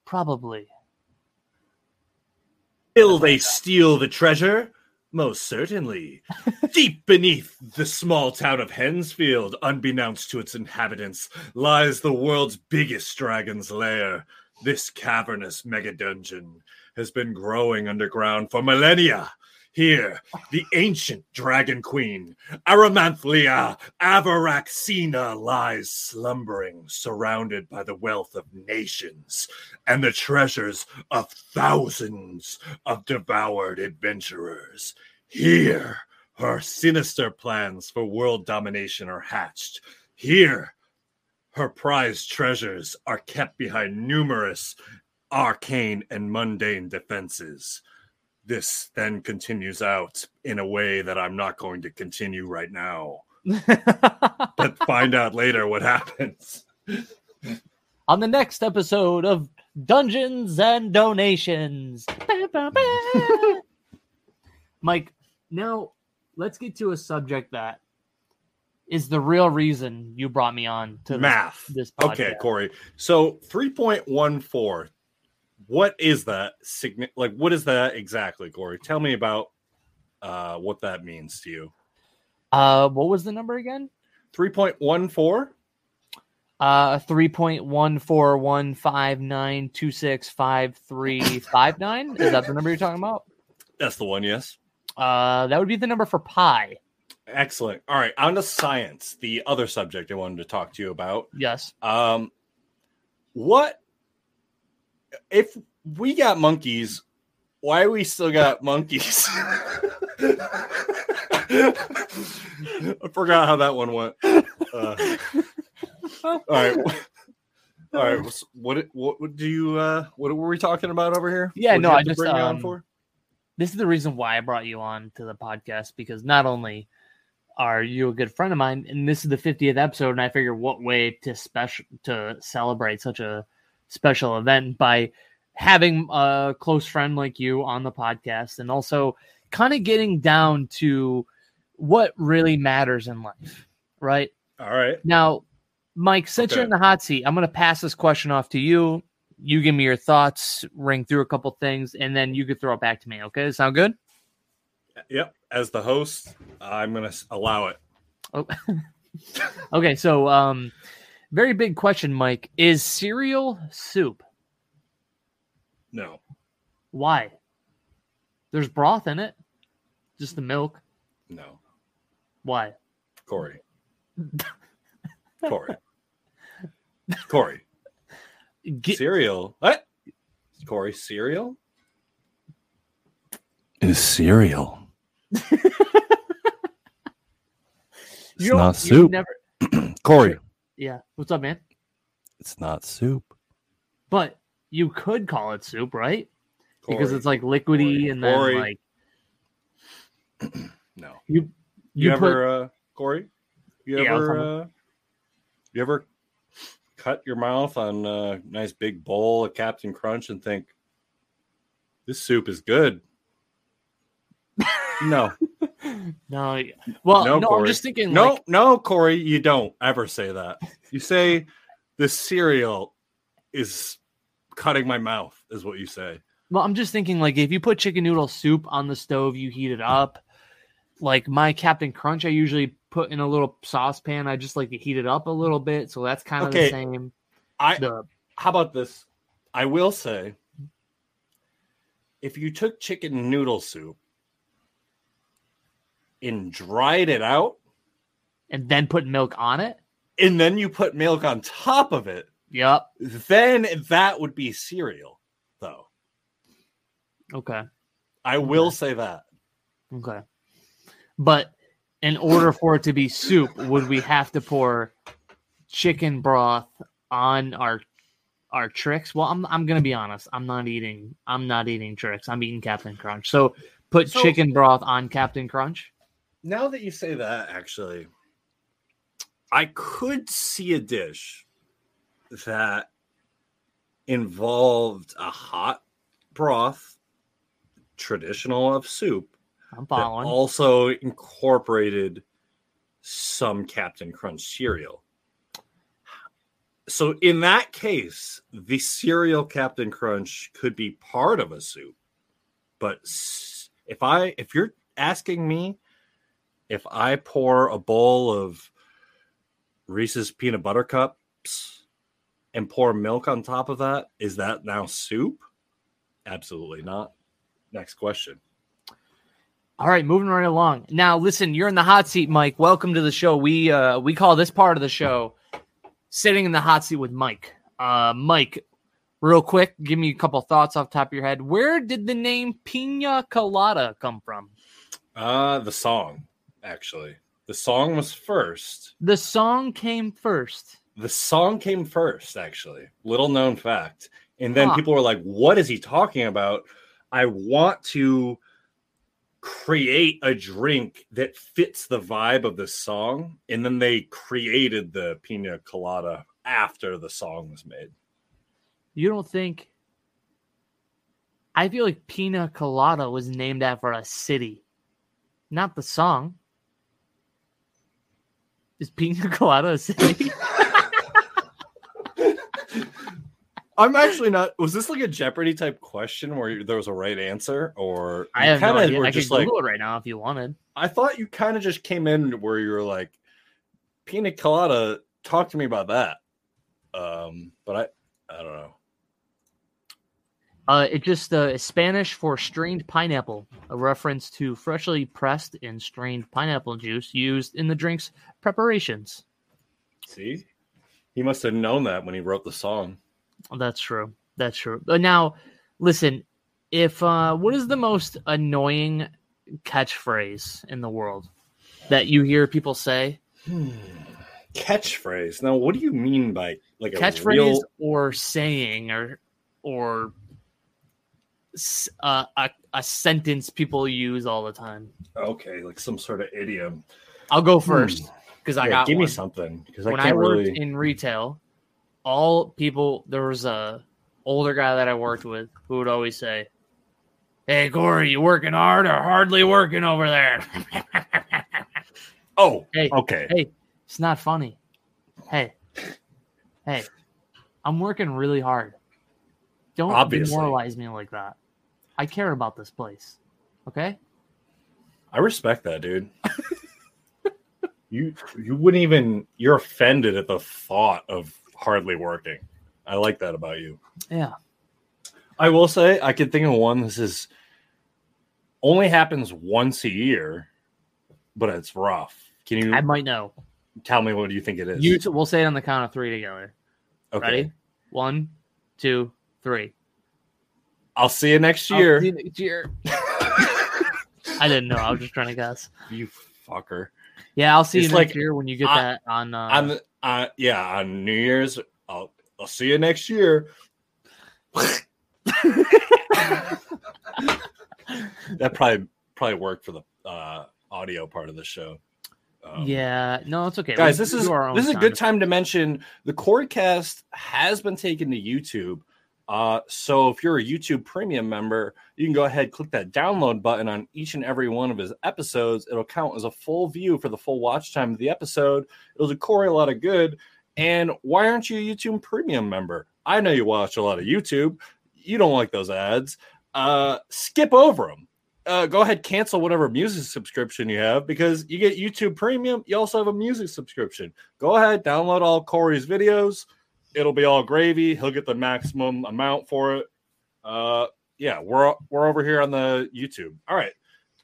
Probably.
Will they steal the treasure? Most certainly. *laughs* Deep beneath the small town of Hensfield, unbeknownst to its inhabitants, lies the world's biggest dragon's lair. This cavernous mega dungeon has been growing underground for millennia. Here, the ancient dragon queen, Aramanthlia Avaraxina, lies slumbering, surrounded by the wealth of nations and the treasures of thousands of devoured adventurers. Here, her sinister plans for world domination are hatched. Here, her prized treasures are kept behind numerous arcane and mundane defenses. This then continues out in a way that I'm not going to continue right now. But find out *laughs* later what happens.
On the next episode of Dungeons and Donations. Mike, now let's get to a subject that is the real reason you brought me on to this,
Math.
this podcast.
Okay, Corey. So 3.14. What is that? Signi- like, what is that exactly, Corey? Tell me about uh, what that means to you.
Uh, what was the number again?
3.14?
Uh, three point one four one five nine two six five three five nine. Is that the number you're talking about?
That's the one, yes.
Uh, that would be the number for pi.
Excellent. All right, on to science, the other subject I wanted to talk to you about.
Yes.
Um, what if we got monkeys? Why we still got monkeys? *laughs* I forgot how that one went. Uh, all right, all right. What what, what do you uh, what were we talking about over here?
Yeah,
What'd
no, I just,
bring me on
um,
for.
this is the reason why I brought you on to the podcast because not only are you a good friend of mine, and this is the 50th episode, and I figure what way to special to celebrate such a special event by having a close friend like you on the podcast, and also kind of getting down to what really matters in life, right?
All right.
Now, Mike, since you're in the hot seat, I'm going to pass this question off to you. You give me your thoughts, ring through a couple things, and then you could throw it back to me. Okay, sound good?
Yep. As the host, I'm going to allow it.
Oh. *laughs* okay, so um, very big question, Mike. Is cereal soup?
No.
Why? There's broth in it. Just the milk.
No.
Why?
Corey. *laughs* Corey. Corey.
Get,
cereal. What? Corey, cereal? Is cereal. *laughs* it's
you don't-
not
you
soup.
Never, *clears throat*
Corey.
Yeah. What's up, man?
It's not soup.
But you could call it soup, right? Because it's like liquidy
Corey.
and then
Corey.
like *clears throat*
no.
you
You,
you, put
ever uh Corey? You
Yeah,
ever uh you ever cut your mouth on a nice big bowl of Captain Crunch and think this soup is good? No. *laughs*
no. Well,
No,
no, I'm just thinking.
No,
like,
no, Corey, you don't ever say that. You say the cereal is cutting my mouth, is what you say.
Well, I'm just thinking like if you put chicken noodle soup on the stove, you heat it up. Like my Captain Crunch, I usually put in a little saucepan. I just like to heat it up a little bit, so that's kind of
Okay.
the same.
I
The
how about this? I will say if you took chicken noodle soup and dried it out,
and then put milk on it.
and then you put milk on top of it,
Yep.
then that would be cereal, though.
Okay.
I will say that.
Okay. But in order for it to be soup, would we have to pour chicken broth on our our Trix? Well, I'm I'm gonna be honest. I'm not eating I'm not eating Trix. I'm eating Captain Crunch. So put
So-
chicken broth on Captain Crunch.
Now that you say that, actually, I could see a dish that involved a hot broth, traditional of soup,
I'm
that
following.
also incorporated some Captain Crunch cereal. So in that case, the cereal Captain Crunch could be part of a soup. But if I if you're asking me if I pour a bowl of Reese's peanut butter cups and pour milk on top of that, is that now soup? Absolutely not. Next question.
All right, moving right along. Now, listen, you're in the hot seat, Mike. Welcome to the show. We uh we call this part of the show sitting in the hot seat with Mike. Uh Mike, real quick, give me a couple thoughts off the top of your head. Where did the name Pina Colada come from?
Uh the song, actually. The song was first.
The song came first.
The song came first, actually. Little known fact. And then
Huh.
people were like, what is he talking about? I want to create a drink that fits the vibe of the song. And then they created the pina colada after the song was made.
You don't think I feel like Pina Colada was named after a city, not the song. Is Pina Colada a city? *laughs*
I'm actually not. Was this like a Jeopardy type question where there was a right answer, or
I have no
kinda
idea. I could
just like
Google it right now if you wanted.
I thought you kind of just came in where you were like, pina colada. Talk to me about that. Um, but I, I don't know.
Uh, it just uh, is Spanish for strained pineapple, a reference to freshly pressed and strained pineapple juice used in the drink's preparations.
See, he must have known that when he wrote the song.
That's true. That's true. But now, listen, if uh, what is the most annoying catchphrase in the world that you hear people say?
Catchphrase. Now, what do you mean by like a
Catchphrase
real?
or saying or or uh, a a sentence people use all the time.
Okay, like some sort of idiom.
I'll go first because I
Hmm. Yeah,
got
give
one.
me something because I
when I
can't
worked
really.
in retail, all people there was a older guy that I worked with who would always say, "Hey Corey, you working hard or hardly working over there?"
Oh, *laughs*
hey,
okay.
hey, it's not funny. Hey, hey, I'm working really hard. Don't
Obviously.
demoralize me like that. I care about this place. Okay.
I respect that, dude. *laughs* you you wouldn't even you're offended at the thought of hardly working. I like that about you.
Yeah.
I will say I can think of one. This is only happens once a year, but it's rough. Can you
I might know.
tell me what do you think it is?
You t- we'll say it on the count of three together.
okay.
Ready? One, two, three.
I'll see you next
I'll
year.
see you next year. *laughs* I didn't know. I was just trying to guess.
You fucker.
Yeah, I'll see
It's
you next
like-
year when you get
I-
that on. Uh,
on the uh yeah, on New Year's. I'll I'll see you next year. *laughs* that probably probably worked for the uh audio part of the show. Um,
yeah, no, it's okay.
guys
We-
this is
do our own
this is a good time to mention the CoryCast has been taken to youtube uh, so if you're a youtube premium member you can go ahead click that download button on each and every one of his episodes. It'll count as a full view for the full watch time of the episode. It'll do corey a lot of good. And why aren't you a youtube premium member? I know you watch a lot of youtube. You don't like those ads. Uh, skip over them uh, go ahead cancel whatever music subscription you have because you get YouTube Premium. You also have a music subscription. Go ahead, download all Corey's videos. It'll be all gravy. He'll get the maximum amount for it. Uh, yeah, we're we're over here on the YouTube. All right.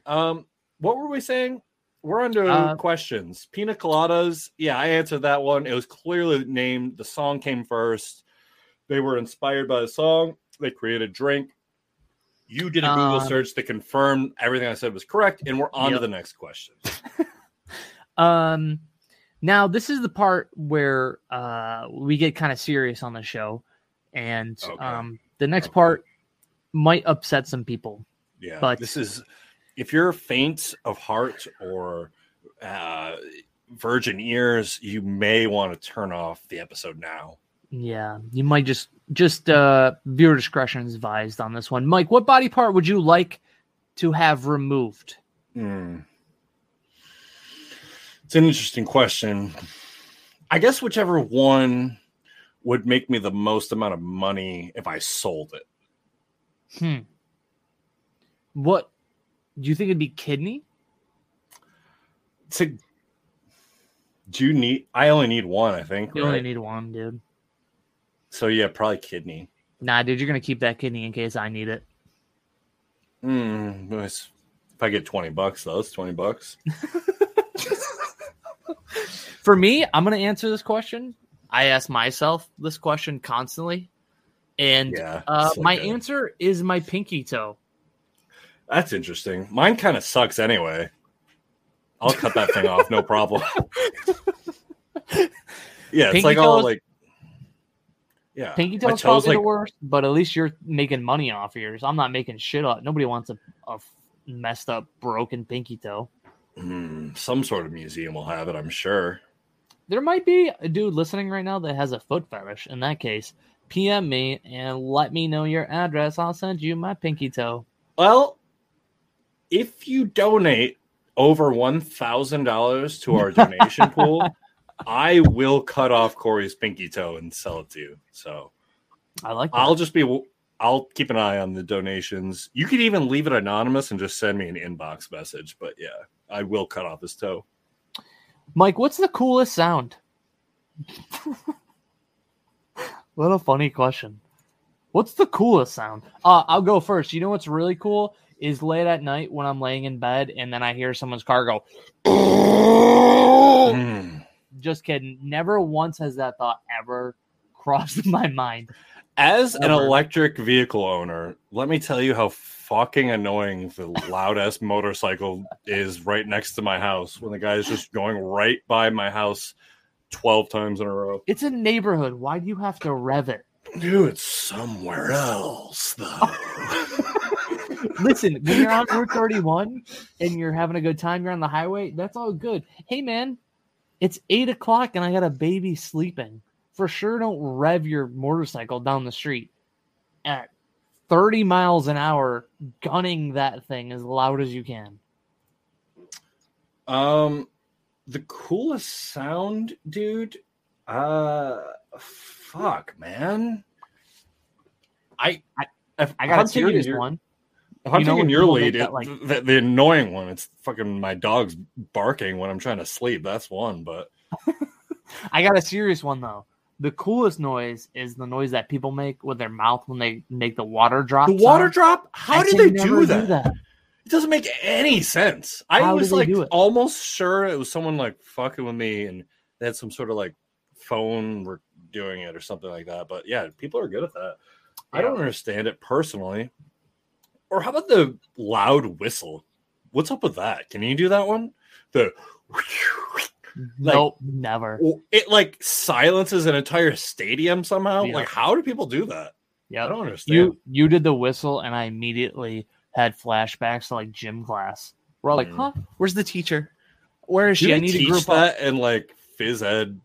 Um, what were we saying? We're to
Uh,
questions. Pina coladas. Yeah, I answered that one. It was clearly named. The song came first. They were inspired by the song. They created drink. You did a Google
Uh,
search to confirm everything I said was correct, and we're on to the next question. *laughs*
Um, now this is the part where uh we get kind of serious on the show, and
Okay.
um the next
Okay.
part might upset some people.
Yeah,
But-
this is if you're faint of heart or uh, virgin ears, you may want to turn off the episode now.
Yeah, you might just just uh viewer discretion is advised on this one. Mike, what body part would you like to have removed?
Hmm. It's an interesting question. I guess whichever one would make me the most amount of money if I sold it.
Hmm. What do you think it'd be kidney?
To do you need? I only need one, I think.
You only need one, dude.
so yeah, probably kidney.
Nah, dude, you're gonna keep that kidney in case I need it.
Hmm. If I get twenty bucks, though, it's twenty bucks. *laughs*
For me, I'm gonna answer this question. I ask myself this question constantly, and
Yeah,
uh,
it's
my
like a-
answer is my pinky toe.
That's interesting. Mine kind of sucks anyway. I'll cut that thing off, no problem. *laughs* yeah, it's
Pinky
like all
toes-
like yeah.
Pinky toe's probably
like
the worst, but at least you're making money off yours. I'm not making shit up. Nobody wants a, a messed up, broken pinky toe.
Mm, some sort of museum will have it, I'm sure.
There might be a dude listening right now that has a foot fetish. In that case, PM me and let me know your address. I'll send you my pinky toe.
Well, if you donate over one thousand dollars to our donation *laughs* pool, I will cut off Corey's pinky toe and sell it to you. So
I like that.
I'll just be I'll keep an eye on the donations. You could even leave it anonymous and just send me an inbox message. But yeah, I will cut off his toe.
Mike, what's the coolest sound? *laughs* what a funny question. What's the coolest sound? Uh, I'll go first. You know what's really cool is late at night when I'm laying in bed and then I hear someone's car go.
Mm.
Just kidding. Never once has that thought ever crossed *laughs* my mind.
As an electric vehicle owner, let me tell you how fucking annoying the loud ass motorcycle is right next to my house when the guy is just going right by my house 12 times in a row.
It's a neighborhood. Why do you have to rev it?
Dude, it's somewhere else though. *laughs*
Listen, when you're on Route 31 and you're having a good time, you're on the highway, that's all good. Hey, man, it's eight o'clock and I got a baby sleeping. For sure, don't rev your motorcycle down the street at 30 miles an hour, gunning that thing as loud as you can.
Um, the coolest sound, dude. Uh, fuck, man. I
I- I got
I'm
a serious
your-
one.
If I'm
You
taking your lead,
that, like-
the, the annoying one, it's fucking my dog's barking when I'm trying to sleep. That's one, but *laughs*
I got a serious one, though. The coolest noise is the noise that people make with their mouth when they make the water drop.
The water
sound.
drop? How
I
did they do that?
that?
It doesn't make any sense. I
How
was like almost sure it was someone like fucking with me and they had some sort of like phone were doing it or something like that. But yeah, people are good at that. I don't understand it personally. Or how about the loud whistle? What's up with that? Can you do that one? The *laughs*
nope, never.
it like silences an entire stadium somehow.
Yeah.
Like how do people do that?
Yeah, I
don't understand.
you you did the whistle, and I immediately had flashbacks to like gym class. We're all like,
Mm.
"Huh? Where's the teacher? Where is she? I need to group up."
that and like phys ed?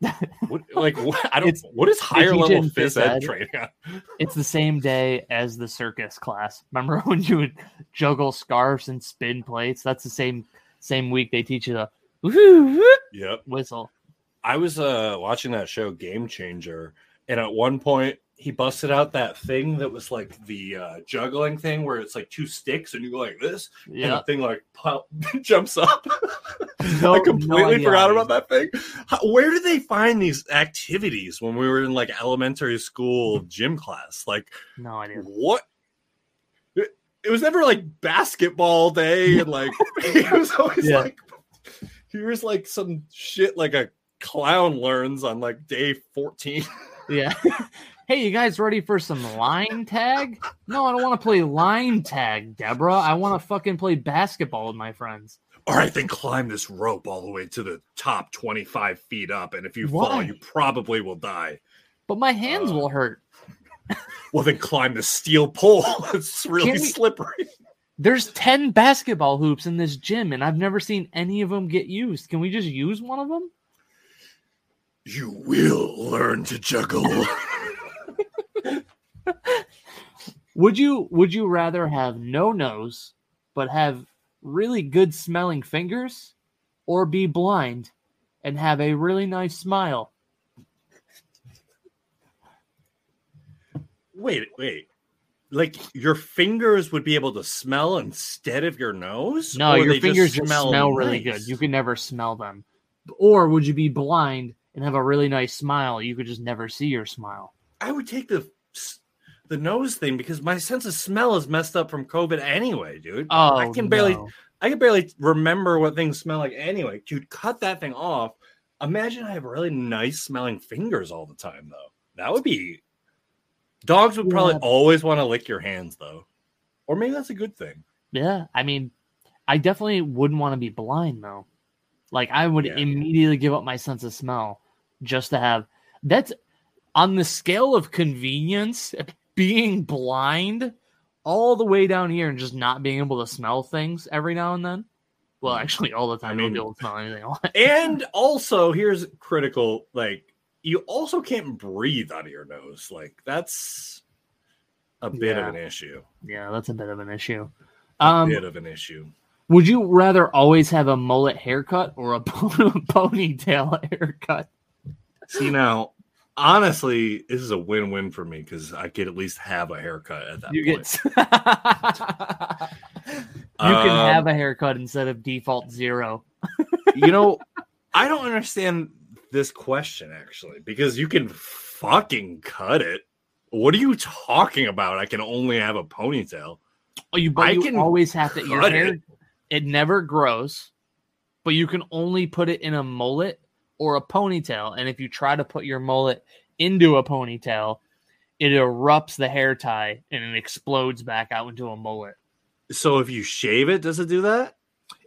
*laughs* what, like what, I don't.
It's-
what is higher level phys
phys
ed
ed.
training?
It's the same day as the circus class. Remember *laughs* when you would juggle scarves and spin plates? That's the same same week they teach you the woo, woo,
Yep.
whistle.
I was uh watching that show Game Changer, and at one point he busted out that thing that was like the uh, juggling thing where it's like two sticks and you go like this, and the thing like pop, *laughs* jumps up. *laughs*
No-
I completely
idea
forgot about that thing. How, where did they find these activities when we were in like elementary school gym class? Like
no idea.
what? It, it was never like basketball day and like *laughs* it was always
Yeah.
like here's like some shit like a clown learns on like day 14. *laughs*
Yeah. *laughs* hey, you guys ready for some line tag? No, I don't want to play line tag, Deborah. I want to fucking play basketball with my friends.
All right, then climb this rope all the way to the top 25 feet up. And if you fall, you probably will die.
But my hands
Uh,
will hurt.
Well, then climb the steel pole. *laughs* it's really
we-
slippery.
There's 10 basketball hoops in this gym, and I've never seen any of them get used. Can we just use one of them?
You will learn to juggle. *laughs*
Would you would you rather have no nose but have really good smelling fingers or be blind and have a really nice smile?
wait, wait. Like your fingers would be able to smell instead of your nose?
No,
Or
your fingers just smell, really
nice?
good. You could never smell them. Or would you be blind and have a really nice smile? You could just never see your smile.
I would take the the nose thing because my sense of smell is messed up from COVID anyway, dude.
Oh,
I can barely
no.
I can barely remember what things smell like anyway. Dude, cut that thing off. Imagine I have really nice smelling fingers all the time, though. That would be. Dogs would probably
Yeah.
always want to lick your hands, though. Or maybe that's a good thing.
Yeah, I mean, I definitely wouldn't want to be blind though. Like I would
Yeah.
immediately give up my sense of smell just to have that's on the scale of convenience *laughs* being blind all the way down here and just not being able to smell things every now and then. Well, hmm. actually, all the time. I
mean-
don't be able to smell anything.
And also, here's critical like, you also can't breathe out of your nose. Like, that's a bit
Yeah.
of an issue.
Yeah, that's a bit of an issue.
A
Um,
bit of an issue.
would you rather always have a mullet haircut or a *laughs* ponytail haircut?
See, now, honestly, this is a win win for me because I could at least have a haircut at that
You
point.
get. *laughs* you can
Um,
have a haircut instead of default zero.
you know, I don't understand this question actually because you can fucking cut it. What are you talking about? I can only have a ponytail.
Oh, you, but
I
you
can
always have to. Your hair,
it.
it. never grows, but you can only put it in a mullet or a ponytail. And if you try to put your mullet into a ponytail, it erupts the hair tie and it explodes back out into a mullet.
So if you shave it, does it do that?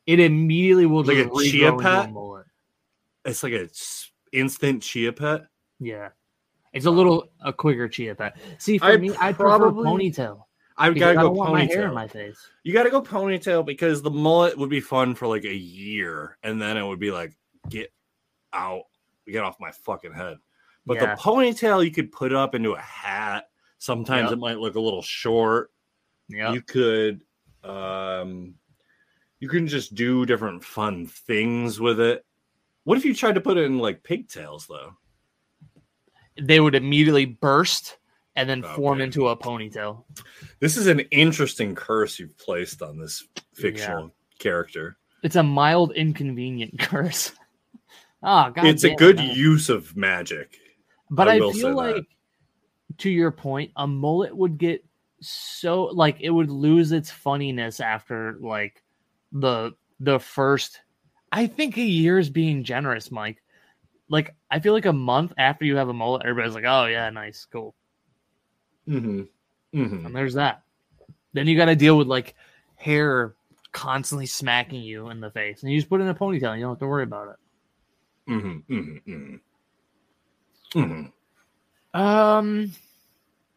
It immediately will
Like
just
a chia pet?
a mullet.
It's like a instant chia pet.
Yeah. It's a little a quicker chia pet. See, for
I
me, I
probably-
prefer ponytail.
I've got to
I
go
don't want my hair in my face.
You got to go ponytail because the mullet would be fun for like a year, and then it would be like, get out, get off my fucking head. But
Yeah.
the ponytail, you could put up into a hat. Sometimes
Yep.
it might look a little short.
Yeah.
You could, um, you can just do different fun things with it. What if you tried to put it in like pigtails though?
they would immediately burst and then form into a ponytail.
This is an interesting curse you've placed on this fictional character.
It's a mild inconvenient *laughs* curse. Ah, oh god,
it's a good use of magic.
But
I
I, feel
that.
like, to your point, a mullet would get so like it would lose its funniness after like the the first. I think a year is being generous, Mike. Like I feel like a month after you have a mullet, everybody's like, "Oh yeah, nice, cool,"
Mm-hmm. Mm-hmm.
and there's that. Then you got to deal with like hair constantly smacking you in the face, and you just put in a ponytail. And you don't have to worry about it.
Mm-hmm. Mm-hmm. Mm-hmm. Mm-hmm.
Um,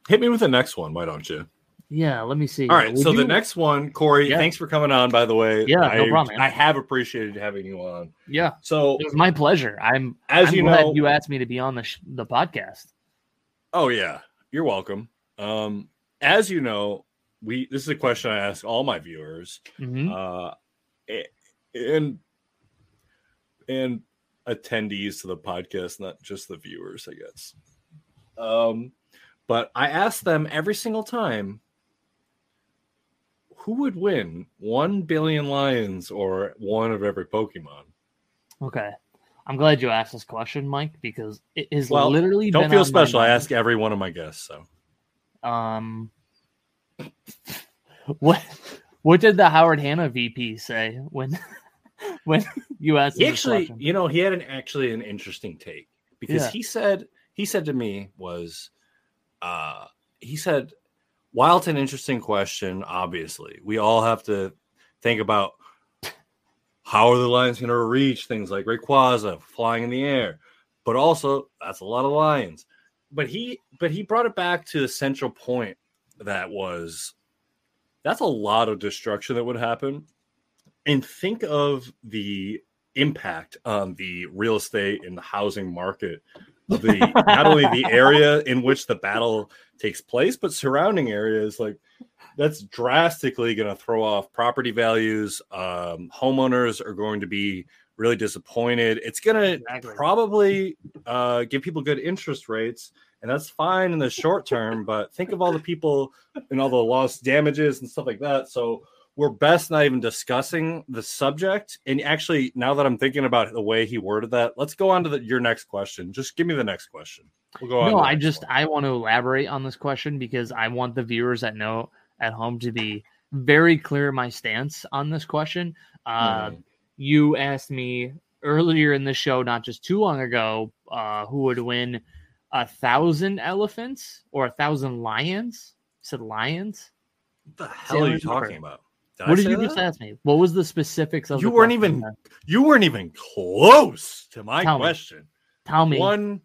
Hit me with the next one, why don't you?
Yeah. Let me see.
All right.
Would
So the next one, Corey,
Yeah.
thanks for coming on, by the way.
Yeah, no
I,
problem, man.
I have appreciated having you on.
yeah,
So,
it was my pleasure. I'm
as
I'm
you
glad
know,
you asked me to be on the sh- the podcast.
oh, yeah, you're welcome. Um, as you know, we this is a question I ask all my viewers.
Mhm.
uh, and and attendees to the podcast, not just the viewers, I guess. Um, but I ask them every single time, who would win, one billion lions or one of every Pokemon?
Okay, I'm glad you asked this question, Mike, because it is
Well,
literally
Don't
been
feel special. I ask every one of my guests. So
Um, what what did the Howard Hanna VP say when *laughs* when you asked
he actually,
question?
you know, he had an actually an interesting take because
Yeah.
he said he said to me was, uh, he said, while it's an interesting question, obviously we all have to think about how are the lions going to reach things like Rayquaza flying in the air, but also that's a lot of lions. But he, but he brought it back to the central point that was that's a lot of destruction that would happen and think of the impact on the real estate and the housing market the not only the area in which the battle takes place but surrounding areas like that's drastically going to throw off property values. Um, homeowners are going to be really disappointed. It's going to
Exactly.
probably uh, give people good interest rates and that's fine in the short term but think of all the people and all the lost damages and stuff like that. So we're best not even discussing the subject and actually now that i'm thinking about the way he worded that let's go on to the, your next question just give me the next question we'll go on
No, I just
one.
I want to elaborate on this question because I want the viewers that know at home to be very clear my stance on this question. Uh,
Mhm.
You asked me earlier in the show, not just too long ago, uh, who would win a thousand elephants or a thousand lions? You said lions.
what the hell are you talking about did I
what did
say
you just ask me? What was the specifics of?
You weren't even- you weren't even close to my
Tell me.
question
Tell me.
one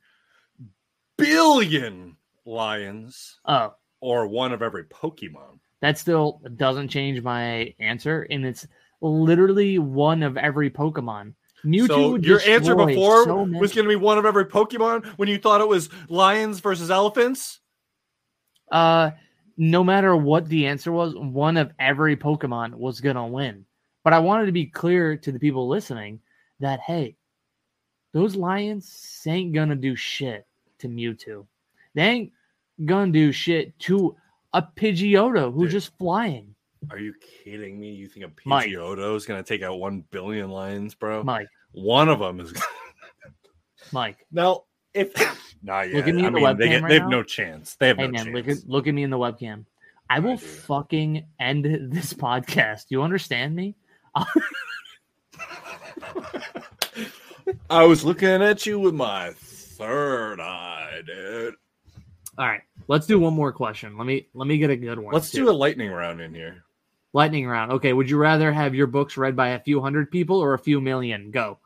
billion lions
Oh,
or one of every pokemon
that still doesn't change my answer, and it's literally one of every Pokemon. Mewtwo
so your answer before
so
was going to be one of every pokemon when you thought it was lions versus elephants
uh no matter what the answer was, one of every Pokemon was gonna win. But I wanted to be clear to the people listening that hey, those lions ain't gonna do shit to Mewtwo. They ain't gonna do shit to a Pidgeotto who's
Dude.
just flying.
Are you kidding me? You think a
Mike.
Pidgeotto is going to take out one billion lions, bro?
Mike,
One of them is
Mike.
now. If *laughs* not yet,
Look at me
I
in the
mean, they,
webcam
get,
right
they have
now.
no chance. They have
Hey
no
man, look
chance.
at look at me in the webcam. I will
do.
fucking end this podcast. You understand me?
I was looking at you with my third eye, dude.
All right, let's do one more question. Let me let me get a good one.
Let's do a lightning round in here.
lightning round. Okay, would you rather have your books read by a few hundred people or a few million? Go.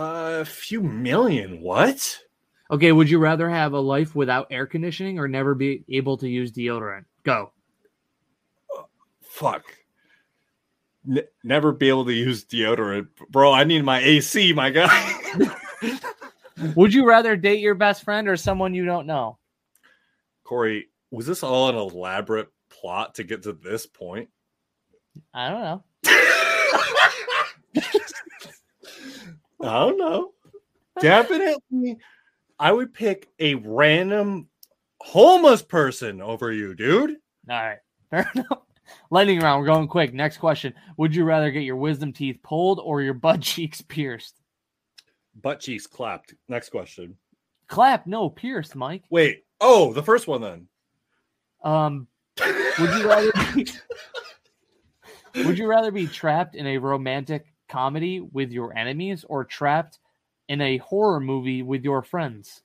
A few million. What?
Okay, would you rather have a life without air conditioning or never be able to use deodorant? Go.
Uh, fuck. N- never be able to use deodorant, bro. I need my AC, my guy. *laughs*
Would you rather date your best friend or someone you don't know?
Corey, was this all an elaborate plot to get to this point?
I don't know. *laughs*
I don't know. *laughs* Definitely, I would pick a random homeless person over you, dude.
All right. *laughs* Fair enough. Lightning round. We're going quick. Next question. Would you rather get your wisdom teeth pulled or your butt *laughs* cheeks pierced?
butt cheeks clapped. Next question.
Clap, no, pierced, Mike.
Wait. Oh, the first one then.
Um, would you rather be, would you rather be trapped in a romantic comedy with your enemies or trapped in a horror movie with your friends?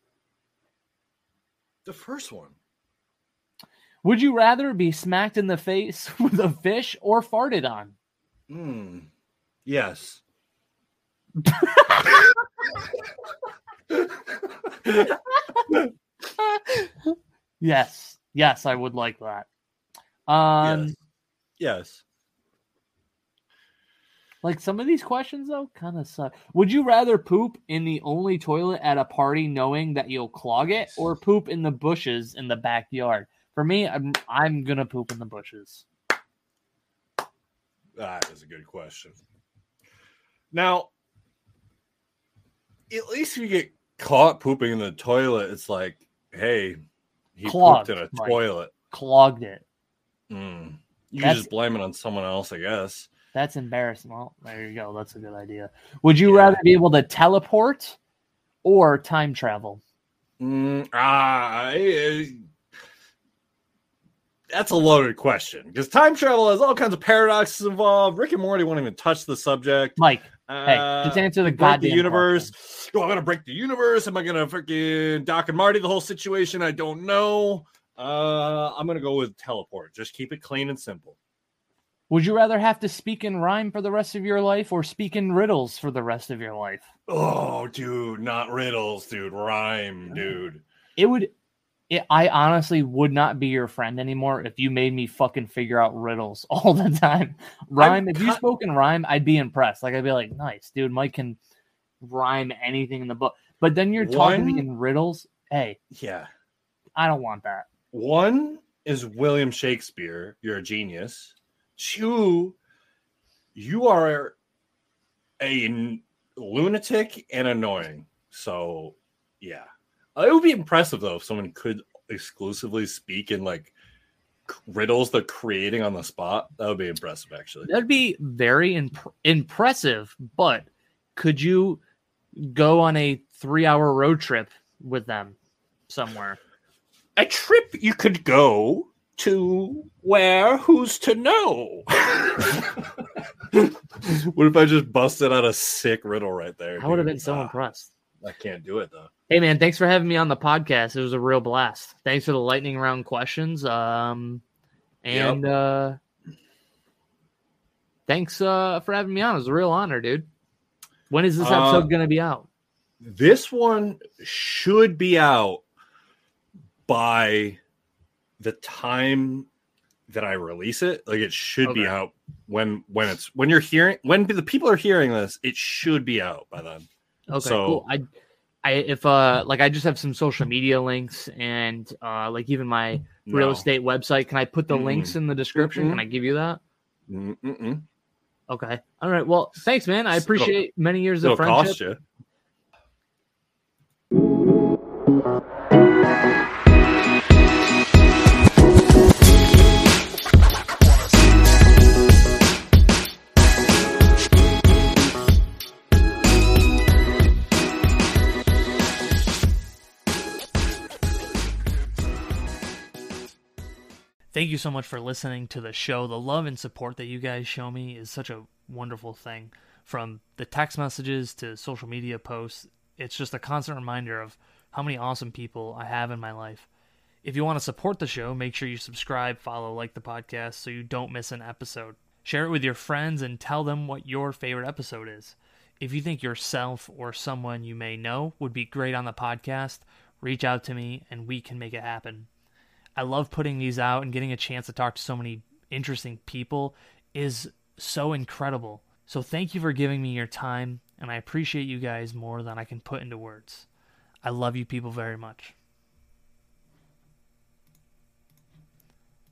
The first one.
Would you rather be smacked in the face *laughs* with a fish or farted on?
Hmm. Yes. *laughs*
yes. Yes, I would like that. Um
yes. Yes.
Like some of these questions though kind of suck. Would you rather poop in the only toilet at a party knowing that you'll clog it or poop in the bushes in the backyard? For me, I'm I'm going to poop in the bushes.
That is a good question. Now, at least if you get caught pooping in the toilet, it's like, hey, he
Clogged,
pooped in a toilet.
Clogged it.
Mm. You can just blame it on someone else, I guess.
That's embarrassing. Well, there you go. That's a good idea. Would you
Yeah.
rather be able to teleport or time travel?
Mm, ah, eh, that's a loaded question because time travel has all kinds of paradoxes involved. Rick and Morty won't even touch the subject.
Mike,
Uh,
hey, just answer the goddamn
the universe. Oh, I'm gonna break the universe. Am I gonna freaking Doc and Marty the whole situation? I don't know. Uh, I'm gonna go with teleport. Just keep it clean and simple.
Would you rather have to speak in rhyme for the rest of your life or speak in riddles for the rest of your life?
Oh, dude, not riddles, dude. Rhyme, dude.
It would. It, I honestly would not be your friend anymore if you made me fucking figure out riddles *laughs* all the time. Rhyme. if you spoke in rhyme, I'd be impressed. Like I'd be like, nice, dude. Mike can rhyme anything in the book. But then you're talking me
One-
in riddles. Hey,
Yeah.
I don't want that.
One is William Shakespeare. You're a genius. Two, you are a lunatic and annoying. So, yeah. It would be impressive though if someone could exclusively speak in like riddles they're creating on the spot. That would be impressive, actually.
That'd be very imp- impressive. But could you go on a three-hour road trip with them somewhere?
A trip you could go to where? Who's to know? *laughs* what if I just busted out a sick riddle right there?
I would have been so
Ah,
impressed.
I can't do it though.
Hey man, thanks for having me on the podcast. It was a real blast. Thanks for the lightning round questions. Um and uh thanks uh for having me on. It was a real honor, dude. When is this
Uh,
episode gonna be out?
This one should be out by the time that I release it. Like it should be out when when it's when you're hearing when the people are hearing this. It should be out by then.
Okay,
so-
cool. I I if uh like I just have some social media links and uh like even my real estate website. Can I put the
Mm-mm.
links in the description? Can
Mm-mm.
I give you that?
Mm-mm.
Okay. All right. Well, thanks, man. I
It'll-
appreciate many years
It'll
of friendship. Thank you so much for listening to the show. The love and support that you guys show me is such a wonderful thing. From the text messages to social media posts, it's just a constant reminder of how many awesome people I have in my life. If you want to support the show, make sure you subscribe, follow, like the podcast so you don't miss an episode. Share it with your friends and tell them what your favorite episode is. If you think yourself or someone you may know would be great on the podcast, reach out to me and we can make it happen. I love putting these out and getting a chance to talk to so many interesting people is so incredible. So thank you for giving me your time, and I appreciate you guys more than I can put into words. I love you people very much.